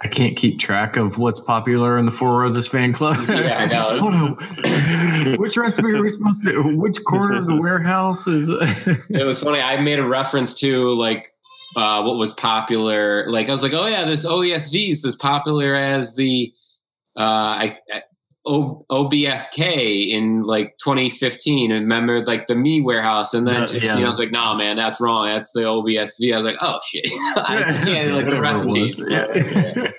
I can't keep track of what's popular in the Four Roses fan club. Yeah, I know. Hold on. Which recipe are we supposed to? Which corner of the warehouse is? it was funny. I made a reference to like uh, what was popular. Like I was like, oh yeah, this OESV is as popular as the uh, I, O- OBSK in like 2015 and remember like the me warehouse and then Yeah, yeah. you know, I was like nah man that's wrong that's the OBSV I was like oh shit I can't like the Whatever it recipes was, yeah.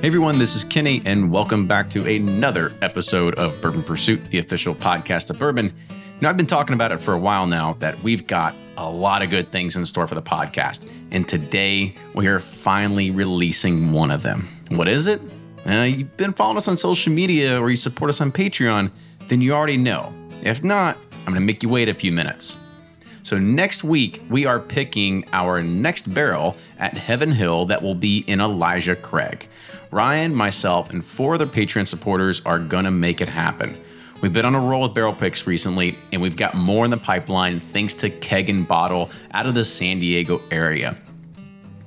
Hey everyone, this is Kenny, and welcome back to another episode of Bourbon Pursuit, the official podcast of bourbon. You know, I've been talking about it for a while now that we've got a lot of good things in store for the podcast. And today we are finally releasing one of them. What is it? Uh, you've been following us on social media or you support us on Patreon, then you already know. If not, I'm going to make you wait a few minutes. So next week, we are picking our next barrel at Heaven Hill that will be in Elijah Craig. Ryan, myself, and four other Patreon supporters are going to make it happen. We've been on a roll with barrel picks recently, and we've got more in the pipeline thanks to Keg and Bottle out of the San Diego area.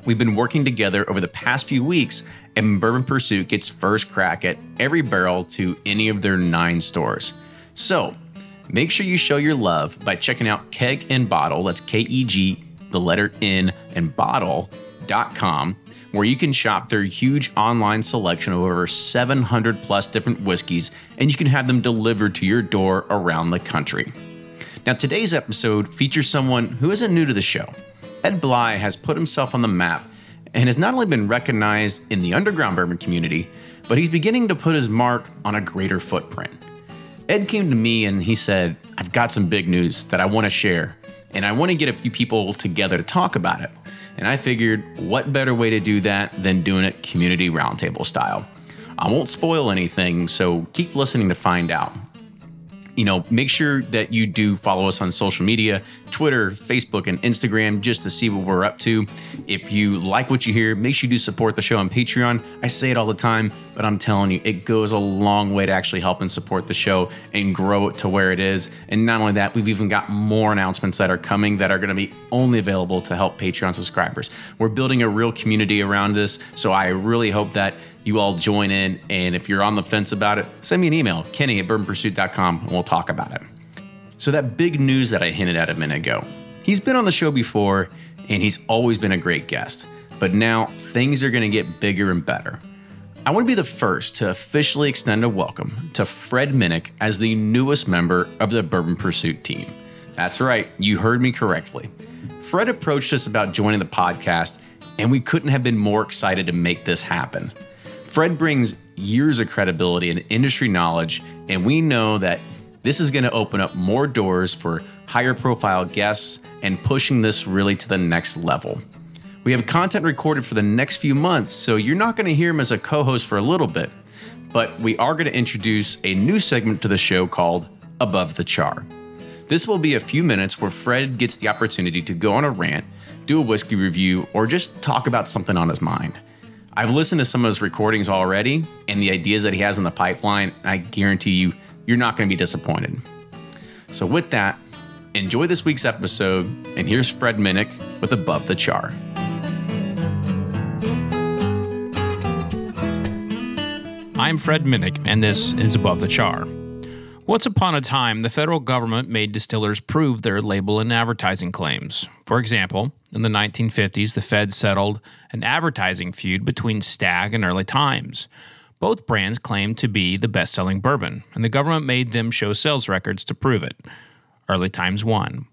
We've been working together over the past few weeks, and Bourbon Pursuit gets first crack at every barrel to any of their nine stores. So, make sure you show your love by checking out Keg and Bottle, that's K E G, the letter N, and bottle.com, where you can shop their huge online selection of over 700 plus different whiskeys, and you can have them delivered to your door around the country. Now, today's episode features someone who isn't new to the show. Ed Bly has put himself on the map and has not only been recognized in the underground bourbon community, but he's beginning to put his mark on a greater footprint. Ed came to me and he said, I've got some big news that I want to share, and I want to get a few people together to talk about it. And I figured, what better way to do that than doing it community roundtable style? I won't spoil anything, so keep listening to find out you know, make sure that you do follow us on social media Twitter, Facebook, and Instagram just to see what we're up to. If you like what you hear, make sure you do support the show on Patreon. I say it all the time, but I'm telling you, it goes a long way to actually help and support the show and grow it to where it is. And not only that, we've even got more announcements that are coming that are going to be only available to help Patreon subscribers. We're building a real community around this, so I really hope that you all join in. And if you're on the fence about it, send me an email, kenny at bourbonpursuit.com, and we'll talk about it. So, that big news that I hinted at a minute ago, he's been on the show before and he's always been a great guest. But now things are going to get bigger and better. I want to be the first to officially extend a welcome to Fred Minnick as the newest member of the Bourbon Pursuit team. That's right, you heard me correctly. Fred approached us about joining the podcast, and we couldn't have been more excited to make this happen. Fred brings years of credibility and industry knowledge, and we know that this is going to open up more doors for higher profile guests and pushing this really to the next level. We have content recorded for the next few months, so you're not going to hear him as a co host for a little bit, but we are going to introduce a new segment to the show called Above the Char. This will be a few minutes where Fred gets the opportunity to go on a rant, do a whiskey review, or just talk about something on his mind. I've listened to some of his recordings already and the ideas that he has in the pipeline. I guarantee you, you're not going to be disappointed. So, with that, enjoy this week's episode. And here's Fred Minnick with Above the Char. I'm Fred Minnick, and this is Above the Char. Once upon a time, the federal government made distillers prove their label and advertising claims. For example, in the 1950s, the Fed settled an advertising feud between Stag and Early Times. Both brands claimed to be the best selling bourbon, and the government made them show sales records to prove it. Early Times won.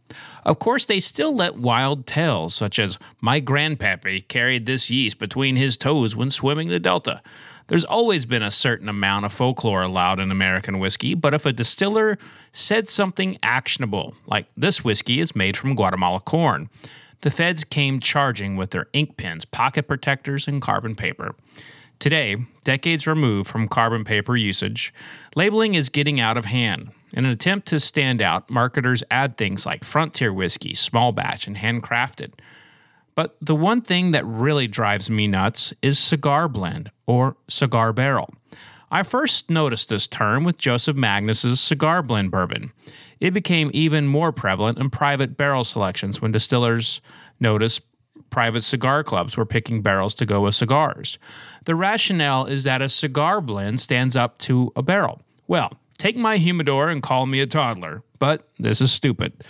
Of course, they still let wild tales, such as, My grandpappy carried this yeast between his toes when swimming the Delta. There's always been a certain amount of folklore allowed in American whiskey, but if a distiller said something actionable, like this whiskey is made from Guatemala corn, the feds came charging with their ink pens, pocket protectors, and carbon paper. Today, decades removed from carbon paper usage, labeling is getting out of hand. In an attempt to stand out, marketers add things like frontier whiskey, small batch, and handcrafted. But the one thing that really drives me nuts is cigar blend or cigar barrel. I first noticed this term with Joseph Magnus's cigar blend bourbon. It became even more prevalent in private barrel selections when distillers noticed private cigar clubs were picking barrels to go with cigars. The rationale is that a cigar blend stands up to a barrel. Well, take my humidor and call me a toddler, but this is stupid.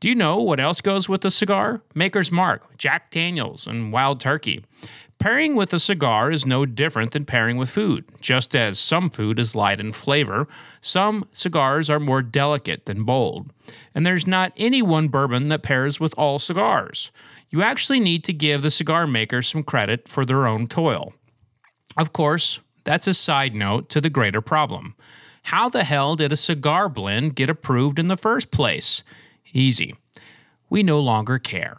Do you know what else goes with a cigar? Maker's Mark, Jack Daniels, and Wild Turkey. Pairing with a cigar is no different than pairing with food. Just as some food is light in flavor, some cigars are more delicate than bold. And there's not any one bourbon that pairs with all cigars. You actually need to give the cigar maker some credit for their own toil. Of course, that's a side note to the greater problem. How the hell did a cigar blend get approved in the first place? Easy. We no longer care.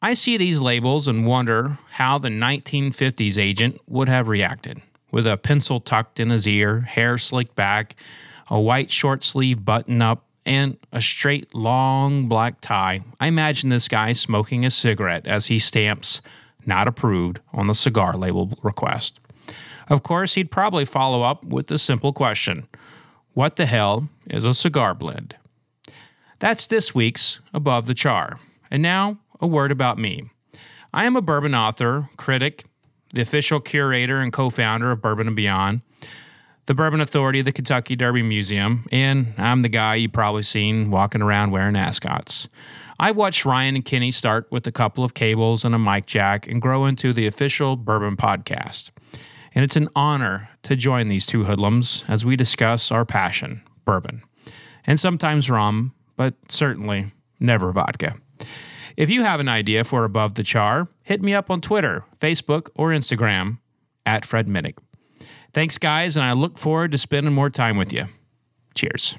I see these labels and wonder how the 1950s agent would have reacted. With a pencil tucked in his ear, hair slicked back, a white short sleeve button up, and a straight, long black tie, I imagine this guy smoking a cigarette as he stamps not approved on the cigar label request. Of course, he'd probably follow up with the simple question What the hell is a cigar blend? That's this week's Above the Char. And now, a word about me. I am a bourbon author, critic, the official curator and co founder of Bourbon and Beyond, the Bourbon Authority of the Kentucky Derby Museum, and I'm the guy you've probably seen walking around wearing ascots. I've watched Ryan and Kenny start with a couple of cables and a mic jack and grow into the official bourbon podcast. And it's an honor to join these two hoodlums as we discuss our passion, bourbon, and sometimes rum, but certainly never vodka. If you have an idea for Above the Char, hit me up on Twitter, Facebook, or Instagram at Fred Minnick. Thanks, guys, and I look forward to spending more time with you. Cheers.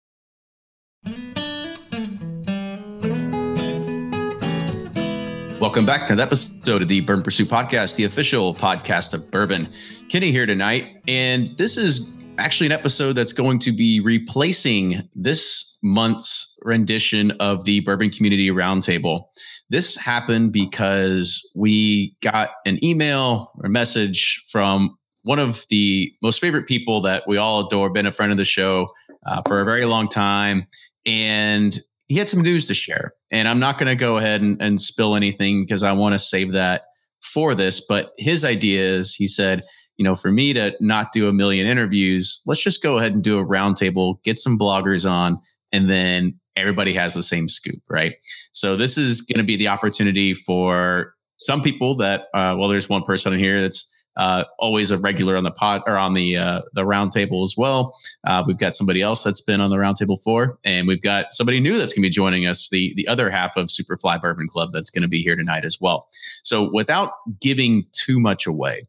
Welcome back to the episode of the Bourbon Pursuit Podcast, the official podcast of bourbon. Kenny here tonight, and this is actually an episode that's going to be replacing this month's rendition of the Bourbon Community Roundtable. This happened because we got an email or message from one of the most favorite people that we all adore, been a friend of the show uh, for a very long time. And he had some news to share. And I'm not going to go ahead and, and spill anything because I want to save that for this. But his idea is he said, you know, for me to not do a million interviews, let's just go ahead and do a roundtable, get some bloggers on, and then everybody has the same scoop, right? So this is going to be the opportunity for some people that, uh, well, there's one person in here that's uh, always a regular on the pod or on the uh, the roundtable as well. Uh, we've got somebody else that's been on the roundtable before, and we've got somebody new that's going to be joining us. The the other half of Superfly Bourbon Club that's going to be here tonight as well. So without giving too much away,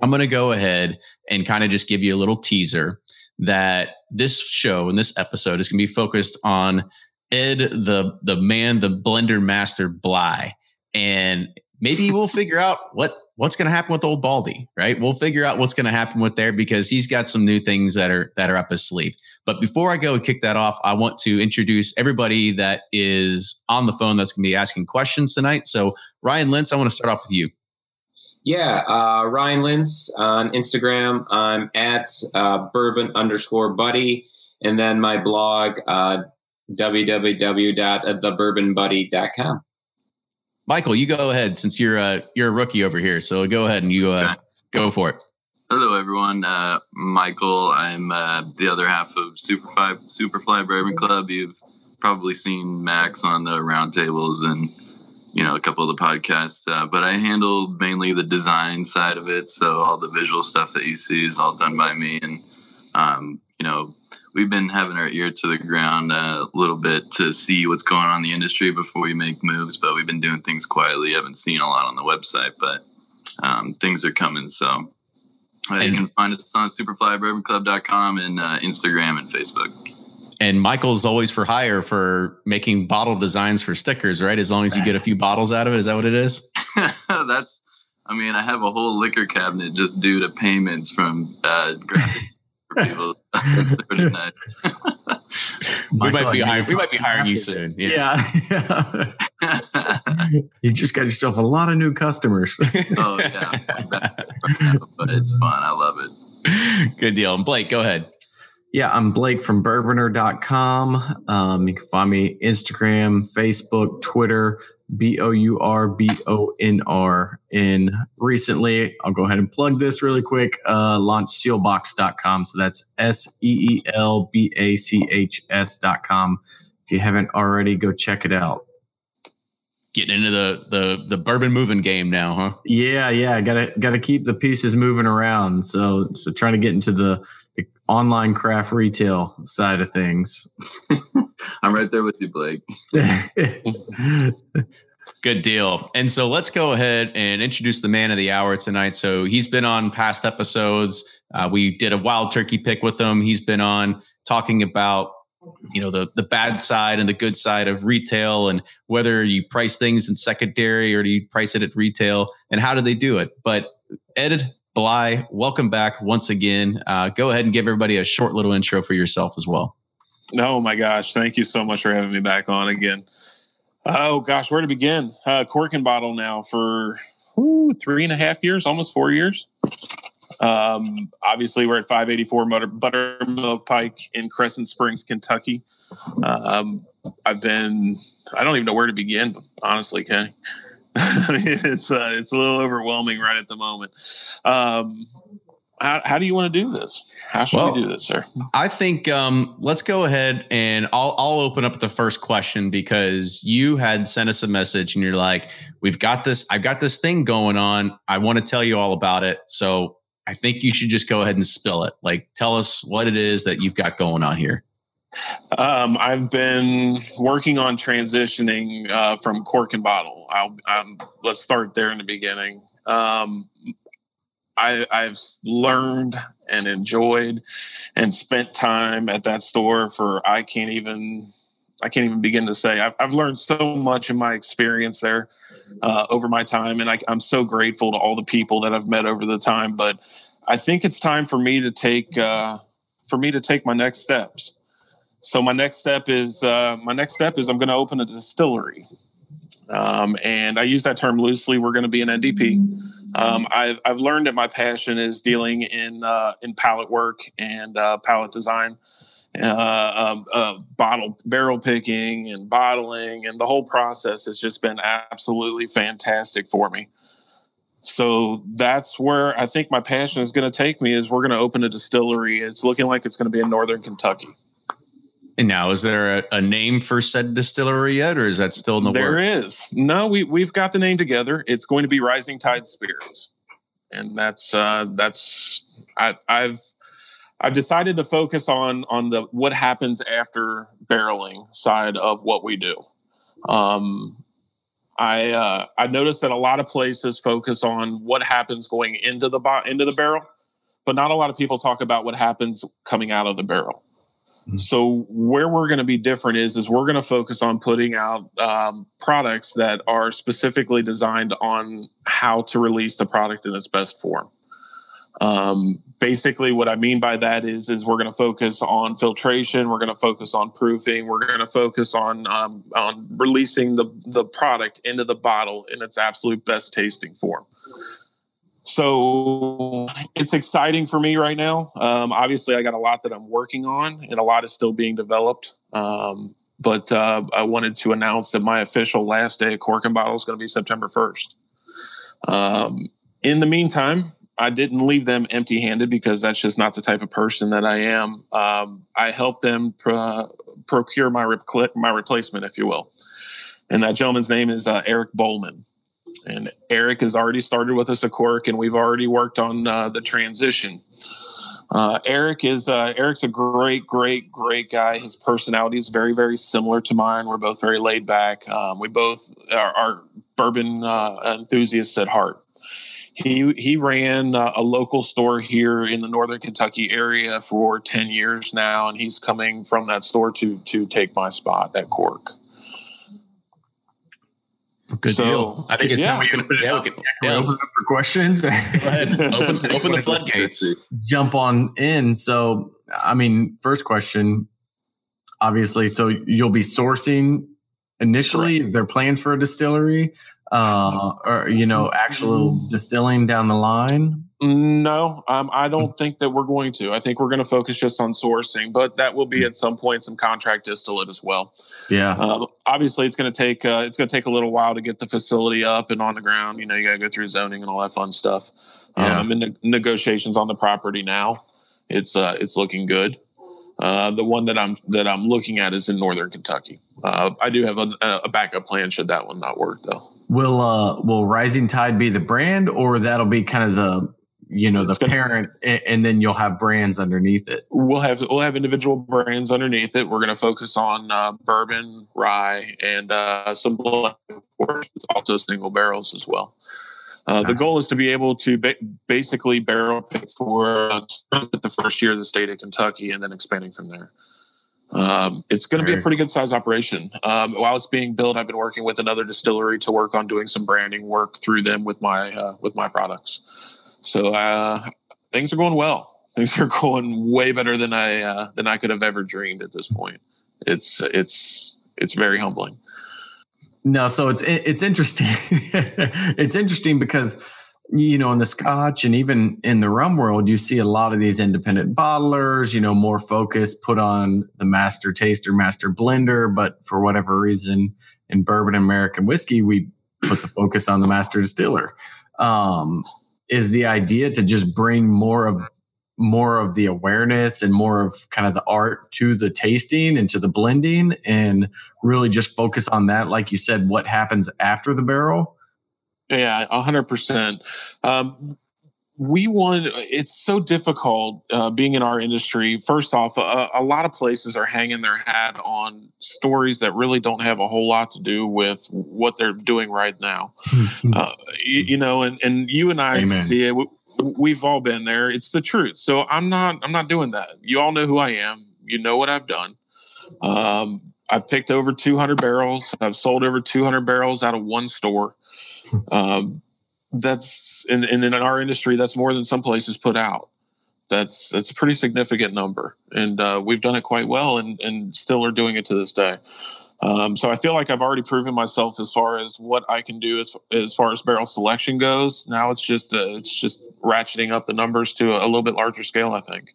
I'm going to go ahead and kind of just give you a little teaser that this show and this episode is going to be focused on Ed, the the man, the blender master Bly, and maybe we'll figure out what what's going to happen with old Baldy, right? We'll figure out what's going to happen with there because he's got some new things that are that are up his sleeve. But before I go and kick that off, I want to introduce everybody that is on the phone that's going to be asking questions tonight. So Ryan Lentz, I want to start off with you. Yeah, uh, Ryan Lentz on Instagram. I'm at uh, bourbon underscore buddy. And then my blog, uh, www.thebourbonbuddy.com. Michael, you go ahead since you're uh, you're a rookie over here. So go ahead and you uh, go for it. Hello, everyone. Uh, Michael, I'm uh, the other half of Superfly Superfly Bourbon Club. You've probably seen Max on the roundtables and you know a couple of the podcasts, uh, but I handle mainly the design side of it. So all the visual stuff that you see is all done by me, and um, you know we've been having our ear to the ground a little bit to see what's going on in the industry before we make moves. But we've been doing things quietly. haven't seen a lot on the website, but um, things are coming. So uh, you can find us on superflybourbon.club.com and uh, Instagram and Facebook. And Michael's always for hire for making bottle designs for stickers, right? As long as you get a few bottles out of it, is that what it is? That's, I mean, I have a whole liquor cabinet just due to payments from uh, graphic people. That's pretty nice. we might be hiring. We might be hiring you soon. Yeah. yeah. you just got yourself a lot of new customers. oh yeah, but it's fun. I love it. Good deal. And Blake, go ahead. Yeah, I'm Blake from bourbonr.com. Um, you can find me Instagram, Facebook, Twitter, B O U R B O N R. And recently, I'll go ahead and plug this really quick, uh, launched seelbachs.com. So that's S E E L B A C H S.com. If you haven't already, go check it out. Getting into the the the bourbon moving game now, huh? Yeah, yeah. Gotta gotta keep the pieces moving around. So so trying to get into the online craft retail side of things. I'm right there with you, Blake. Good deal. And so let's go ahead and introduce the man of the hour tonight. So he's been on past episodes. Uh, we did a wild turkey pick with him. He's been on talking about you know the the bad side and the good side of retail and whether you price things in secondary or do you price it at retail and how do they do it. But Ed Bly, welcome back once again. Uh, go ahead and give everybody a short little intro for yourself as well. Oh my gosh. Thank you so much for having me back on again. Oh gosh, where to begin? Uh, cork and bottle now for ooh, three and a half years, almost four years. Um, obviously, we're at 584 Butter, Buttermilk Pike in Crescent Springs, Kentucky. Um, I've been, I don't even know where to begin, honestly, Kenny. it's uh, it's a little overwhelming right at the moment. Um, how, how do you want to do this? How should well, we do this, sir? I think um, let's go ahead and I'll I'll open up the first question because you had sent us a message and you're like, we've got this, I've got this thing going on. I want to tell you all about it. So I think you should just go ahead and spill it. Like, tell us what it is that you've got going on here. Um, I've been working on transitioning uh, from cork and bottle. I'll, um, let's start there in the beginning. Um, I, I've learned and enjoyed and spent time at that store for I can't even I can't even begin to say. I've, I've learned so much in my experience there uh, over my time, and I, I'm so grateful to all the people that I've met over the time. But I think it's time for me to take uh, for me to take my next steps. So my next step is uh, my next step is I'm going to open a distillery, um, and I use that term loosely. We're going to be an NDP. Um, I've I've learned that my passion is dealing in uh, in palate work and uh, palate design, uh, um, uh, bottle barrel picking and bottling, and the whole process has just been absolutely fantastic for me. So that's where I think my passion is going to take me. Is we're going to open a distillery. It's looking like it's going to be in northern Kentucky. And now, is there a, a, name for said distillery yet, or is that still in the There works? There is. No, we we've got the name together. It's going to be Rising Tide Spirits, and that's uh, that's I, I've I've decided to focus on on the what happens after barreling side of what we do. Um, I uh, I noticed that a lot of places focus on what happens going into the bo- into the barrel, but not a lot of people talk about what happens coming out of the barrel. Mm-hmm. So where we're going to be different is is we're going to focus on putting out um, products that are specifically designed on how to release the product in its best form. Um, basically, what I mean by that is, is we're going to focus on filtration. We're going to focus on proofing. We're going to focus on um, on releasing the the product into the bottle in its absolute best tasting form. So it's exciting for me right now. Um, obviously, I got a lot that I'm working on, and a lot is still being developed. Um, but uh, I wanted to announce that my official last day at Cork and Bottle is going to be September 1st. Um, in the meantime, I didn't leave them empty handed because that's just not the type of person that I am. Um, I helped them procure my, my replacement, if you will. And that gentleman's name is uh, Eric Bowman. And Eric has already started with us at Cork, and we've already worked on uh, the transition. Uh, Eric is uh, Eric's a great, great, great guy. His personality is very, very similar to mine. We're both very laid back. Um, we both are, are bourbon uh, enthusiasts at heart. He he ran uh, a local store here in the northern Kentucky area for ten years now, and he's coming from that store to to take my spot at Cork. Good so, deal. I think it's yeah, time we can open it yeah, up. Can, yeah, open up for questions. open, open the floodgates. Jump on in. So, I mean, first question, obviously. So you'll be sourcing initially. Correct. Their plans for a distillery uh, or you know, actual distilling down the line? No, um, I don't think that we're going to. I think we're going to focus just on sourcing, but that will be at some point some contract distillate as well. Yeah. Um, obviously, it's going to take uh, it's going to take a little while to get the facility up and on the ground. You know, you got to go through zoning and all that fun stuff. Um, yeah. I'm in ne- negotiations on the property now. It's uh, it's looking good. Uh, the one that I'm that I'm looking at is in northern Kentucky. Uh, I do have a, a backup plan should that one not work though. Will uh will Rising Tide be the brand or that'll be kind of the you know the gonna, parent and then you'll have brands underneath it we'll have we'll have individual brands underneath it we're going to focus on uh, bourbon rye and uh, some blood also single barrels as well uh, nice. the goal is to be able to ba- basically barrel pick for uh, the first year of the state of kentucky and then expanding from there um, it's going to be a pretty good size operation. Um, while it's being built, I've been working with another distillery to work on doing some branding work through them with my uh, with my products. So uh, things are going well. Things are going way better than I uh, than I could have ever dreamed at this point. It's it's it's very humbling. No, so it's it's interesting. it's interesting because you know, in the Scotch and even in the rum world, you see a lot of these independent bottlers, you know, more focus put on the master taster, master blender. But for whatever reason, in bourbon and American whiskey, we put the focus on the master distiller. Um, is the idea to just bring more of more of the awareness and more of kind of the art to the tasting and to the blending and really just focus on that like you said what happens after the barrel yeah, hundred um, percent. We want. It's so difficult uh, being in our industry. First off, a, a, lot of places are hanging their hat on stories that really don't have a whole lot to do with what they're doing right now. uh, you, you, know, and and you and I Amen. see it. We, we've all been there. It's the truth. So I'm not. I'm not doing that. You all know who I am. You know what I've done. Um, I've picked over 200 barrels. I've sold over 200 barrels out of one store. Um, that's and, and in our industry, that's more than some places put out. That's that's a pretty significant number, and uh, we've done it quite well, and and still are doing it to this day. Um, so I feel like I've already proven myself as far as what I can do as as far as barrel selection goes. Now it's just uh, it's just ratcheting up the numbers to a, a, little bit larger scale. I think.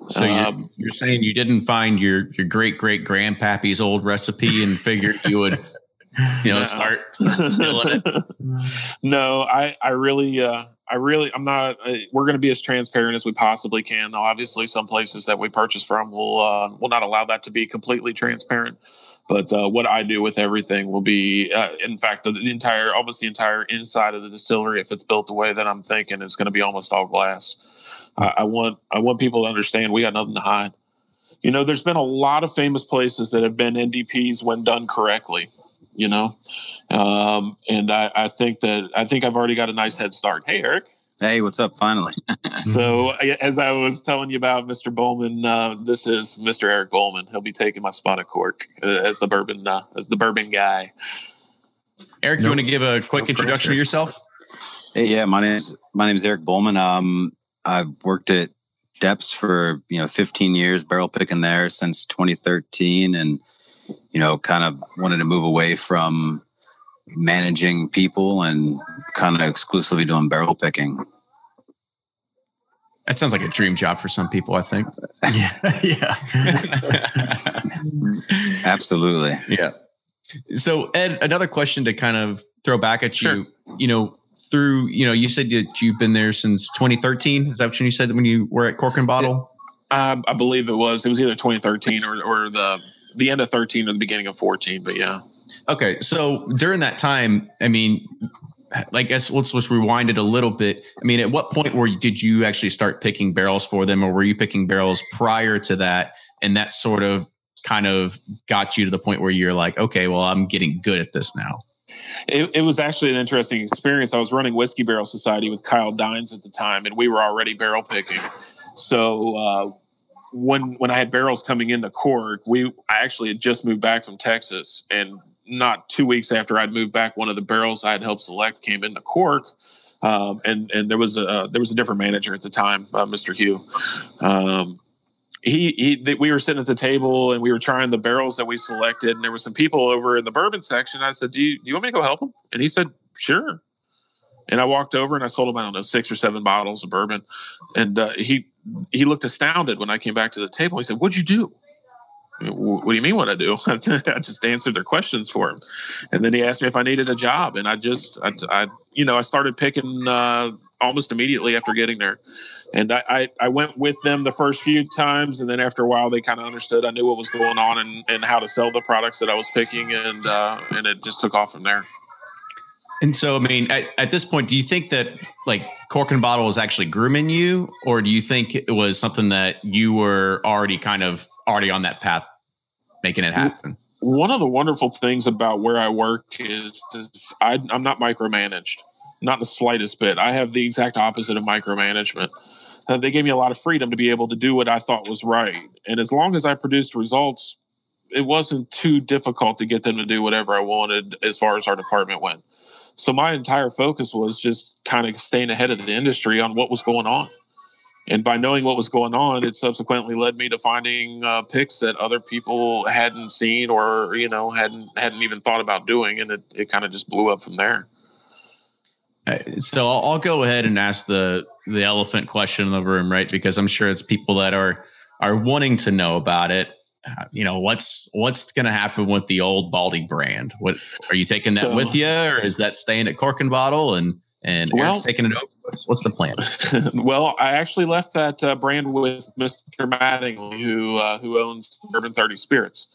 So um, you're, you're, saying you didn't find your your great great grandpappy's old recipe and figured you would You know, No. start, start distilling it. no, I, I really, uh, I really, I'm not. Uh, we're going to be as transparent as we possibly can. Though obviously, some places that we purchase from will uh, will not allow that to be completely transparent. But uh, what I do with everything will be, uh, in fact, the, the entire, almost the entire inside of the distillery, if it's built the way that I'm thinking, is going to be almost all glass. I, I want, I want people to understand we got nothing to hide. You know, there's been a lot of famous places that have been NDPs when done correctly. You know, um, and I, I think that I think I've already got a nice head start. Hey, Eric. Hey, what's up? Finally. So, as I was telling you about Mr. Bowman, uh, this is Mr. Eric Bowman. He'll be taking my spot at Cork uh, as the bourbon uh, as the bourbon guy. Eric, you want to give a quick no introduction pressure. to yourself? Hey, yeah, my name's my name's Eric Bowman. Um, I've worked at Depths for you know 15 years, barrel picking there since 2013, and you know, kind of wanted to move away from managing people and kind of exclusively doing barrel picking. That sounds like a dream job for some people, I think. yeah, yeah. Absolutely. Yeah. So Ed, another question to kind of throw back at Sure. you. You know, through you know, you said that you've been there since 2013. Is that what you said when you were at Cork and Bottle? I, I believe it was it was either 2013 or, or the the end of 13 or the beginning of 14. But yeah, Okay, so during that time, I mean, I guess let's let's rewind it a little bit. I mean, at what point were you, did you actually start picking barrels for them, or were you picking barrels prior to that? And that sort of kind of got you to the point where you're like, okay, well, I'm getting good at this now. it, it was actually an interesting experience. I was running Whiskey Barrel Society with Kyle Dines at the time, and we were already barrel picking. So uh, when when I had barrels coming into Cork, we I actually had just moved back from Texas, and not two weeks after I'd moved back, one of the barrels I had helped select came into Cork. Um, and and there was a there was a different manager at the time, uh, Mr. Hugh. Um, he, he th- we were sitting at the table and we were trying the barrels that we selected and there were some people over in the bourbon section i said do you, do you want me to go help him and he said sure and i walked over and i sold him i don't know six or seven bottles of bourbon and uh, he he looked astounded when i came back to the table. He said what'd you do? What do you mean what i do? I just answered their questions for him. And then he asked me if i needed a job and i just i, I you know i started picking uh, almost immediately after getting there. And I, I, I went with them the first few times and then after a while they kind of understood. I knew what was going on and, and how to sell the products that i was picking and uh, and it just took off from there And so, I mean, at, at this point, do you think that like Cork and Bottle was actually grooming you, or do you think it was something that you were already kind of already on that path, making it happen? one of the wonderful things about where I work is, is I, I'm not micromanaged, not the slightest bit. I have the exact opposite of micromanagement. Uh, they gave me a lot of freedom to be able to do what I thought was right, and as long as I produced results, it wasn't too difficult to get them to do whatever I wanted as far as our department went. So my entire focus was just kind of staying ahead of the industry on what was going on. And by knowing what was going on, it subsequently led me to finding uh, picks that other people hadn't seen or you know hadn't hadn't even thought about doing, and it, it kind of just blew up from there. So I'll, I'll go ahead and ask the the elephant question in the room, right? Because I'm sure it's people that are are wanting to know about it. You know, what's what's going to happen with the old Baldy brand? What are you taking that So- with you, or is that staying at Cork and Bottle and and Well- Eric's taking it over? What's, what's the plan? well, I actually left that uh, brand with Mr. Mattingly, who uh, who owns Bourbon Thirty Spirits.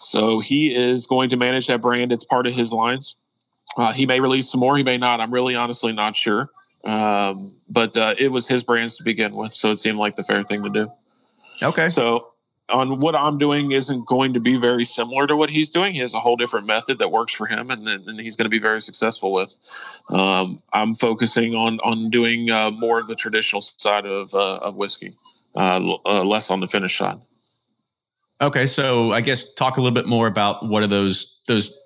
So he is going to manage that brand. It's part of his lines. Uh, he may release some more. He may not. I'm really honestly not sure. Um, but uh, it was his brands to begin with, so it seemed like the fair thing to do. Okay, So on what I'm doing isn't going to be very similar to what he's doing. He has a whole different method that works for him, and, then and he's going to be very successful with. Um, I'm focusing on on doing uh, more of the traditional side of uh, of whiskey, uh, uh, less on the finish side. Okay, so I guess talk a little bit more about what are those those.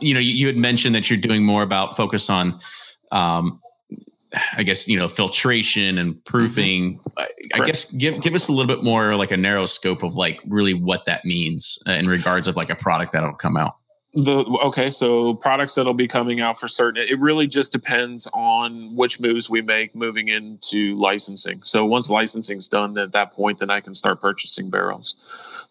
You know, you, you had mentioned that you're doing more about focus on, um, I guess you know filtration and proofing. I, I guess give give us a little bit more like a narrow scope of like really what that means uh, in regards of like a product that'll come out. the okay so products that'll be coming out for certain it really just depends on which moves we make moving into licensing so once licensing's done at that point then i can start purchasing barrels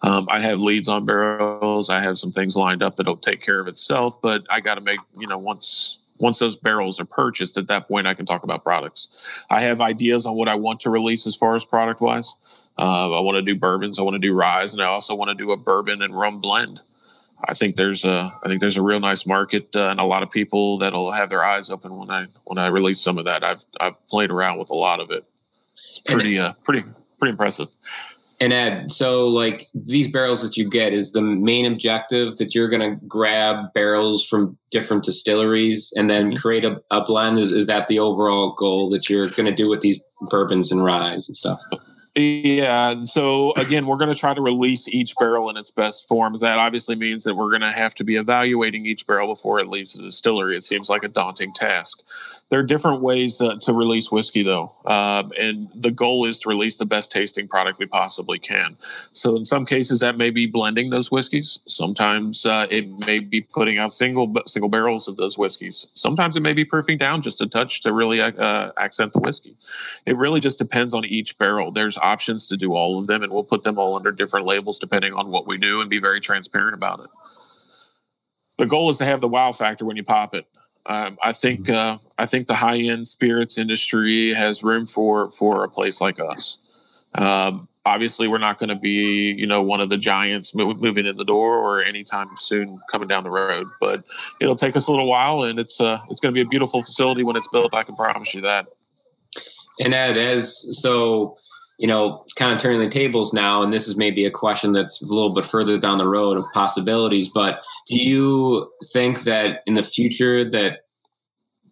um, i have leads on barrels i have some things lined up that'll take care of itself but i got to make you know once once those barrels are purchased at that point i can talk about products i have ideas on what i want to release as far as product wise uh, i want to do bourbons i want to do rye and i also want to do a bourbon and rum blend I think there's a I think there's a real nice market uh, and a lot of people that'll have their eyes open when I when I release some of that. I've I've played around with a lot of it. It's pretty uh pretty pretty impressive. And Ed, so like these barrels that you get is the main objective that you're going to grab barrels from different distilleries and then mm-hmm. create a, a blend. Is, is that the overall goal that you're going to do with these bourbons and ryes and stuff? Yeah. So again, we're going to try to release each barrel in its best form. That obviously means that we're going to have to be evaluating each barrel before it leaves the distillery. It seems like a daunting task. There are different ways uh, to release whiskey, though, uh, and the goal is to release the best tasting product we possibly can. So, in some cases, that may be blending those whiskeys. Sometimes uh, it may be putting out single single barrels of those whiskeys. Sometimes it may be proofing down just a touch to really uh, accent the whiskey. It really just depends on each barrel. There's options to do all of them, and we'll put them all under different labels depending on what we do, and be very transparent about it. The goal is to have the wow factor when you pop it. Um, I think mm-hmm. uh, I think the high end spirits industry has room for for a place like us. Um, obviously, we're not going to be you know one of the giants moving in the door or anytime soon coming down the road, but it'll take us a little while, and it's uh, it's going to be a beautiful facility when it's built. I can promise you that. And Ed, as so you know, kind of turning the tables now, and this is maybe a question that's a little bit further down the road of possibilities, but do you think that in the future that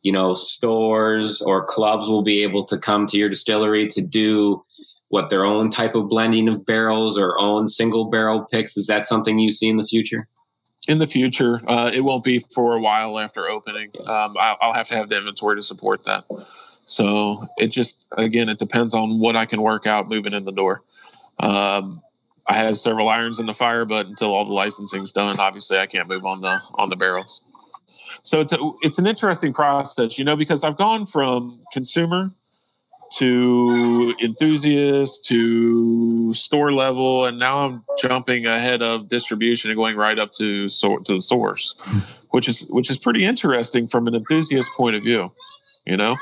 you know stores or clubs will be able to come to your distillery to do what their own type of blending of barrels or own single barrel picks? Is that something you see in the future? in the future. Uh, it won't be for a while after opening. Um, I'll, I'll, have to have the inventory to support that. So it just again it depends on what I can work out moving in the door. Um, I have several irons in the fire, but until all the licensing's done, obviously I can't move on the on the barrels. So it's a, it's an interesting process, you know, because I've gone from consumer to enthusiast to store level, and now I'm jumping ahead of distribution and going right up to so, to the source, which is which is pretty interesting from an enthusiast point of view, you know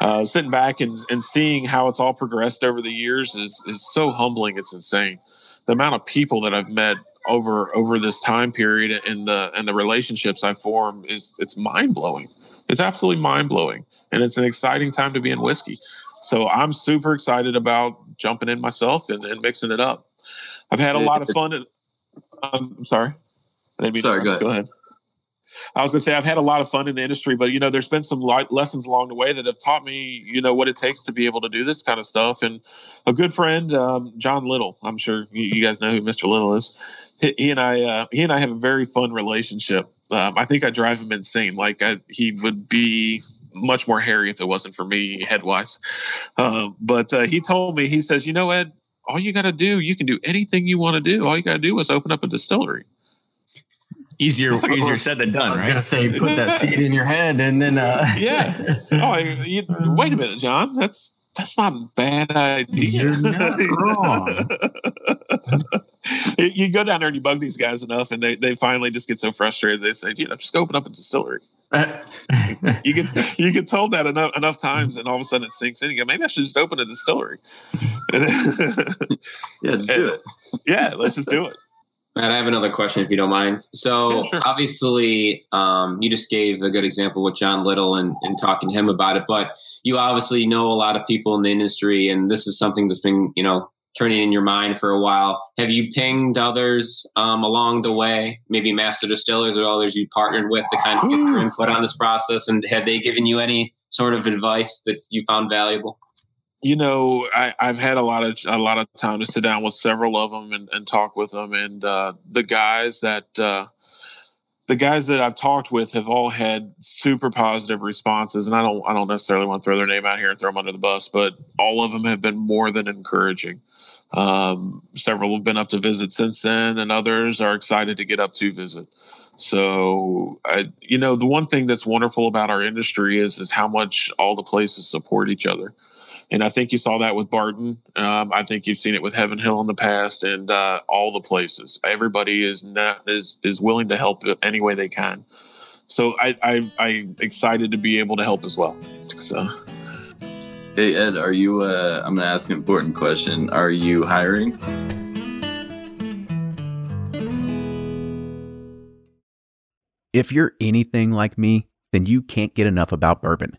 uh, sitting back and, and seeing how it's all progressed over the years is is so humbling. It's insane. The amount of people that I've met over over this time period and the and the relationships I form is it's mind blowing. It's absolutely mind blowing, and it's an exciting time to be in whiskey. So I'm super excited about jumping in myself and, and mixing it up. I've had a lot of fun. Um, I'm sorry. sorry, go ahead. Go ahead. I was going to say I've had a lot of fun in the industry, but you know, there's been some lessons along the way that have taught me, you know, what it takes to be able to do this kind of stuff. And a good friend, um, John Little, I'm sure you, guys know who Mr. Little is. He, he and I, uh, he and I have a very fun relationship. Um, I think I drive him insane. Like I, he would be much more hairy if it wasn't for me head wise. Um, but uh, he told me, he says, you know, Ed, all you got to do, you can do anything you want to do. All you got to do is open up a distillery easier like easier said than done. I was right? gonna say put that seed in your head and then uh yeah. Oh, you, wait a minute, John. That's that's not a bad idea. You're not wrong. you go down there and you bug these guys enough, and they, they finally just get so frustrated. They say, you know, just open up a distillery. you get you get told that enough enough times, and all of a sudden it sinks in. You go, maybe I should just open a distillery. yeah, just do it. Yeah, let's just do it. Matt, I have another question if you don't mind. So yeah, sure. obviously, um, you just gave a good example with John Little and, and talking to him about it, but you obviously know a lot of people in the industry, and this is something that's been, you know, turning in your mind for a while. Have you pinged others um, along the way, maybe master distillers or others you partnered with to kind of get their input on this process? And have they given you any sort of advice that you found valuable? You know, I, have had a lot of a lot of time to sit down with several of them and, and talk with them, and uh, the guys that uh, the guys that I've talked with have all had super positive responses, and I don't I don't necessarily want to throw their name out here and throw them under the bus, but all of them have been more than encouraging. Um, several have been up to visit since then, and others are excited to get up to visit. So, I, you know, the one thing that's wonderful about our industry is is how much all the places support each other. And I think you saw that with Barton. Um, I think you've seen it with Heaven Hill in the past, and uh, all the places. Everybody is not is is willing to help any way they can. So I, I I'm excited to be able to help as well. So. Hey Ed, are you? Uh, I'm gonna ask an important question. Are you hiring? If you're anything like me, then you can't get enough about bourbon.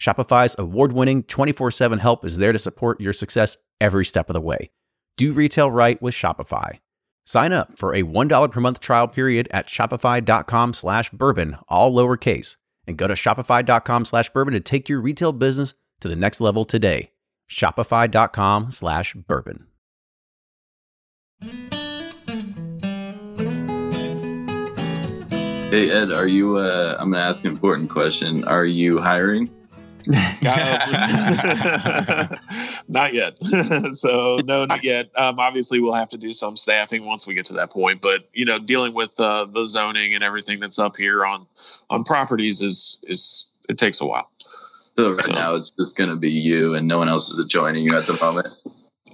Shopify's award winning 24 7 help is there to support your success every step of the way. Do retail right with Shopify. Sign up for a $1 per month trial period at shopify.com slash bourbon, all lowercase, and go to shopify.com slash bourbon to take your retail business to the next level today. Shopify.com slash bourbon. Hey Ed, are you? Uh, I'm gonna ask an important question. Are you hiring? not yet. so no, not yet. Um, obviously, we'll have to do some staffing once we get to that point. But you know, dealing with uh, the zoning and everything that's up here on on properties is is it takes a while. So right so, now it's just going to be you, and no one else is joining you at the moment.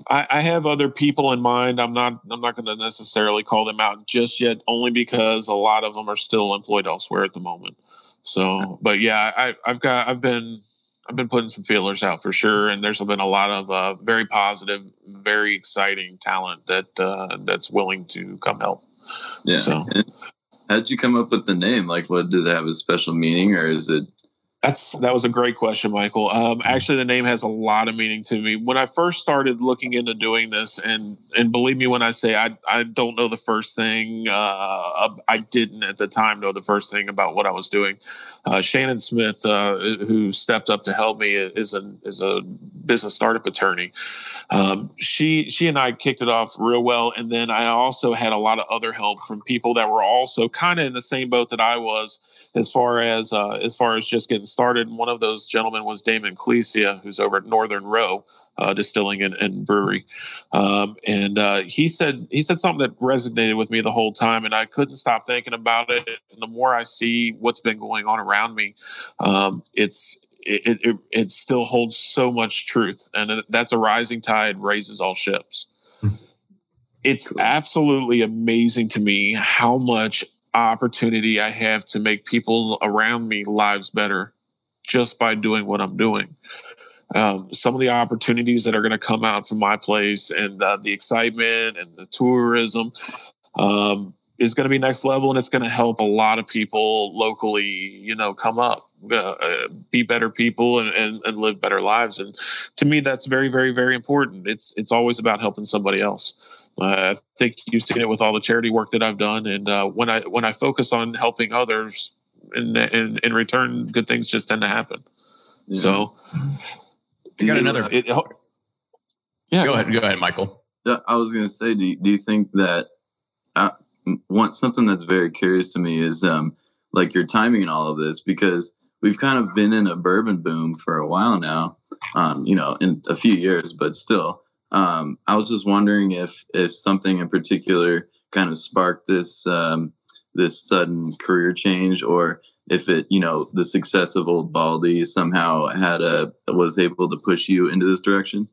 I, I have other people in mind. I'm not. I'm not going to necessarily call them out just yet, only because a lot of them are still employed elsewhere at the moment. So, but yeah, I, I've got. I've been I've been putting some feelers out for sure, and there's been a lot of uh, very positive, very exciting talent that uh, that's willing to come help. Yeah. So, how did you come up with the name? Like, what does it have a special meaning, or is it that's that was a great question, Michael. Um, actually, the name has a lot of meaning to me. When I first started looking into doing this, and and believe me when I say I I don't know the first thing. Uh, I didn't at the time know the first thing about what I was doing. Uh, Shannon Smith, uh, who stepped up to help me, is a is a business startup attorney. Um, she she and I kicked it off real well, and then I also had a lot of other help from people that were also kind of in the same boat that I was, as far as uh, as far as just getting started. And one of those gentlemen was Damon Clesia, who's over at Northern Row. Uh, distilling and, and brewery, um, and uh, he said he said something that resonated with me the whole time, and I couldn't stop thinking about it. And the more I see what's been going on around me, um, it's it, it, it still holds so much truth, and that's a rising tide raises all ships. Hmm. It's absolutely amazing to me how much opportunity I have to make people around me lives better just by doing what I'm doing. Um, some of the opportunities that are going to come out from my place and uh, the excitement and the tourism um, is going to be next level and it's going to help a lot of people locally you know come up uh, be better people and, and, and, live better lives. And to me that's very very very important. It's it's always about helping somebody else. Uh, i think you've seen it with all the charity work that i've done and uh, when i when i focus on helping others in, in, in return good things just tend to happen. Yeah. so you got another it, yeah. Go ahead go ahead michael. I was going to say do you, do you think that uh, one something that's very curious to me is um like your timing and all of this because we've kind of been in a bourbon boom for a while now um you know in a few years but still. Um, I was just wondering if if something in particular kind of sparked this um, this sudden career change, or if it you know the success of Old Baldy somehow had a was able to push you into this direction.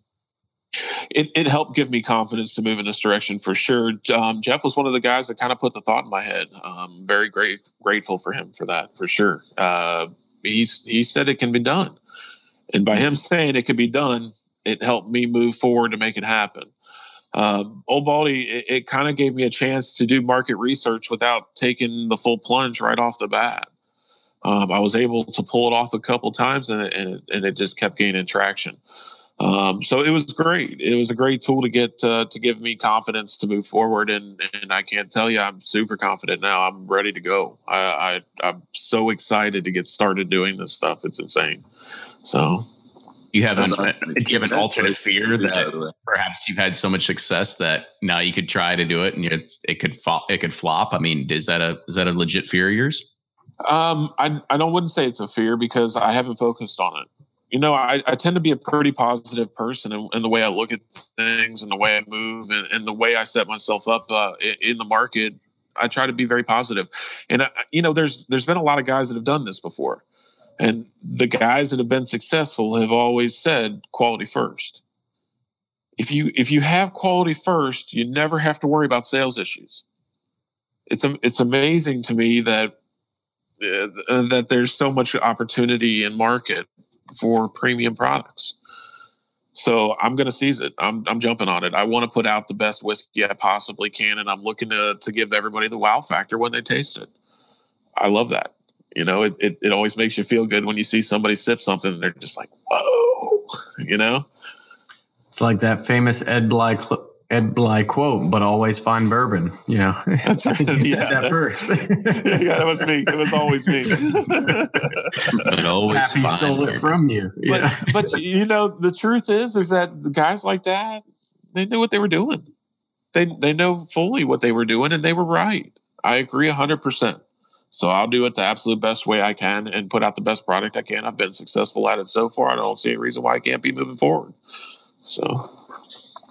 It, it helped give me confidence to move in this direction for sure. Um, Jeff was one of the guys that kind of put the thought in my head. Um, very great, grateful for him for that, for sure. Uh, he's he said it can be done, and by him saying it could be done, it helped me move forward to make it happen. Um, Old Baldy, it, it kind of gave me a chance to do market research without taking the full plunge right off the bat. Um, I was able to pull it off a couple times, and it, and it, and it just kept gaining traction. Um, so it was great. It was a great tool to get uh, to give me confidence to move forward, and and I can't tell you, I'm super confident now. I'm ready to go. I, I I'm so excited to get started doing this stuff. It's insane. So you have an, do you have an alternate fear that perhaps you've had so much success that now you could try to do it and it's, it could fall, it could flop. I mean, is that a is that a legit fear of yours? Um, I I don't wouldn't say it's a fear because I haven't focused on it. You know, I, I tend to be a pretty positive person in, in, the way I look at things and the way I move and, and the way I set myself up uh, in, in, the market. I try to be very positive. positive, and I, you know, there's there's been a lot of guys that have done this before, and the guys that have been successful have always said quality first. If you if you have quality first, you never have to worry about sales issues. It's it's amazing to me that uh, that there's so much opportunity in market for premium products. So I'm going to seize it. I'm, I'm jumping on it. I want to put out the best whiskey I possibly can, and I'm looking to to give everybody the wow factor when they taste it. I love that. You know, it, it, it always makes you feel good when you see somebody sip something and they're just like, whoa, you know? It's like that famous Ed Bly cl- Ed Bly quote, but always find bourbon. You know, that's right. you yeah, said that first. yeah, that was me. It was always me. but always Pappy stole bourbon. it from you. Yeah. But, but you know, the truth is, is that guys like that, they knew what they were doing. They they know fully what they were doing, and they were right. I agree hundred percent. So I'll do it the absolute best way I can and put out the best product I can. I've been successful at it so far. I don't see any reason why I can't be moving forward. So.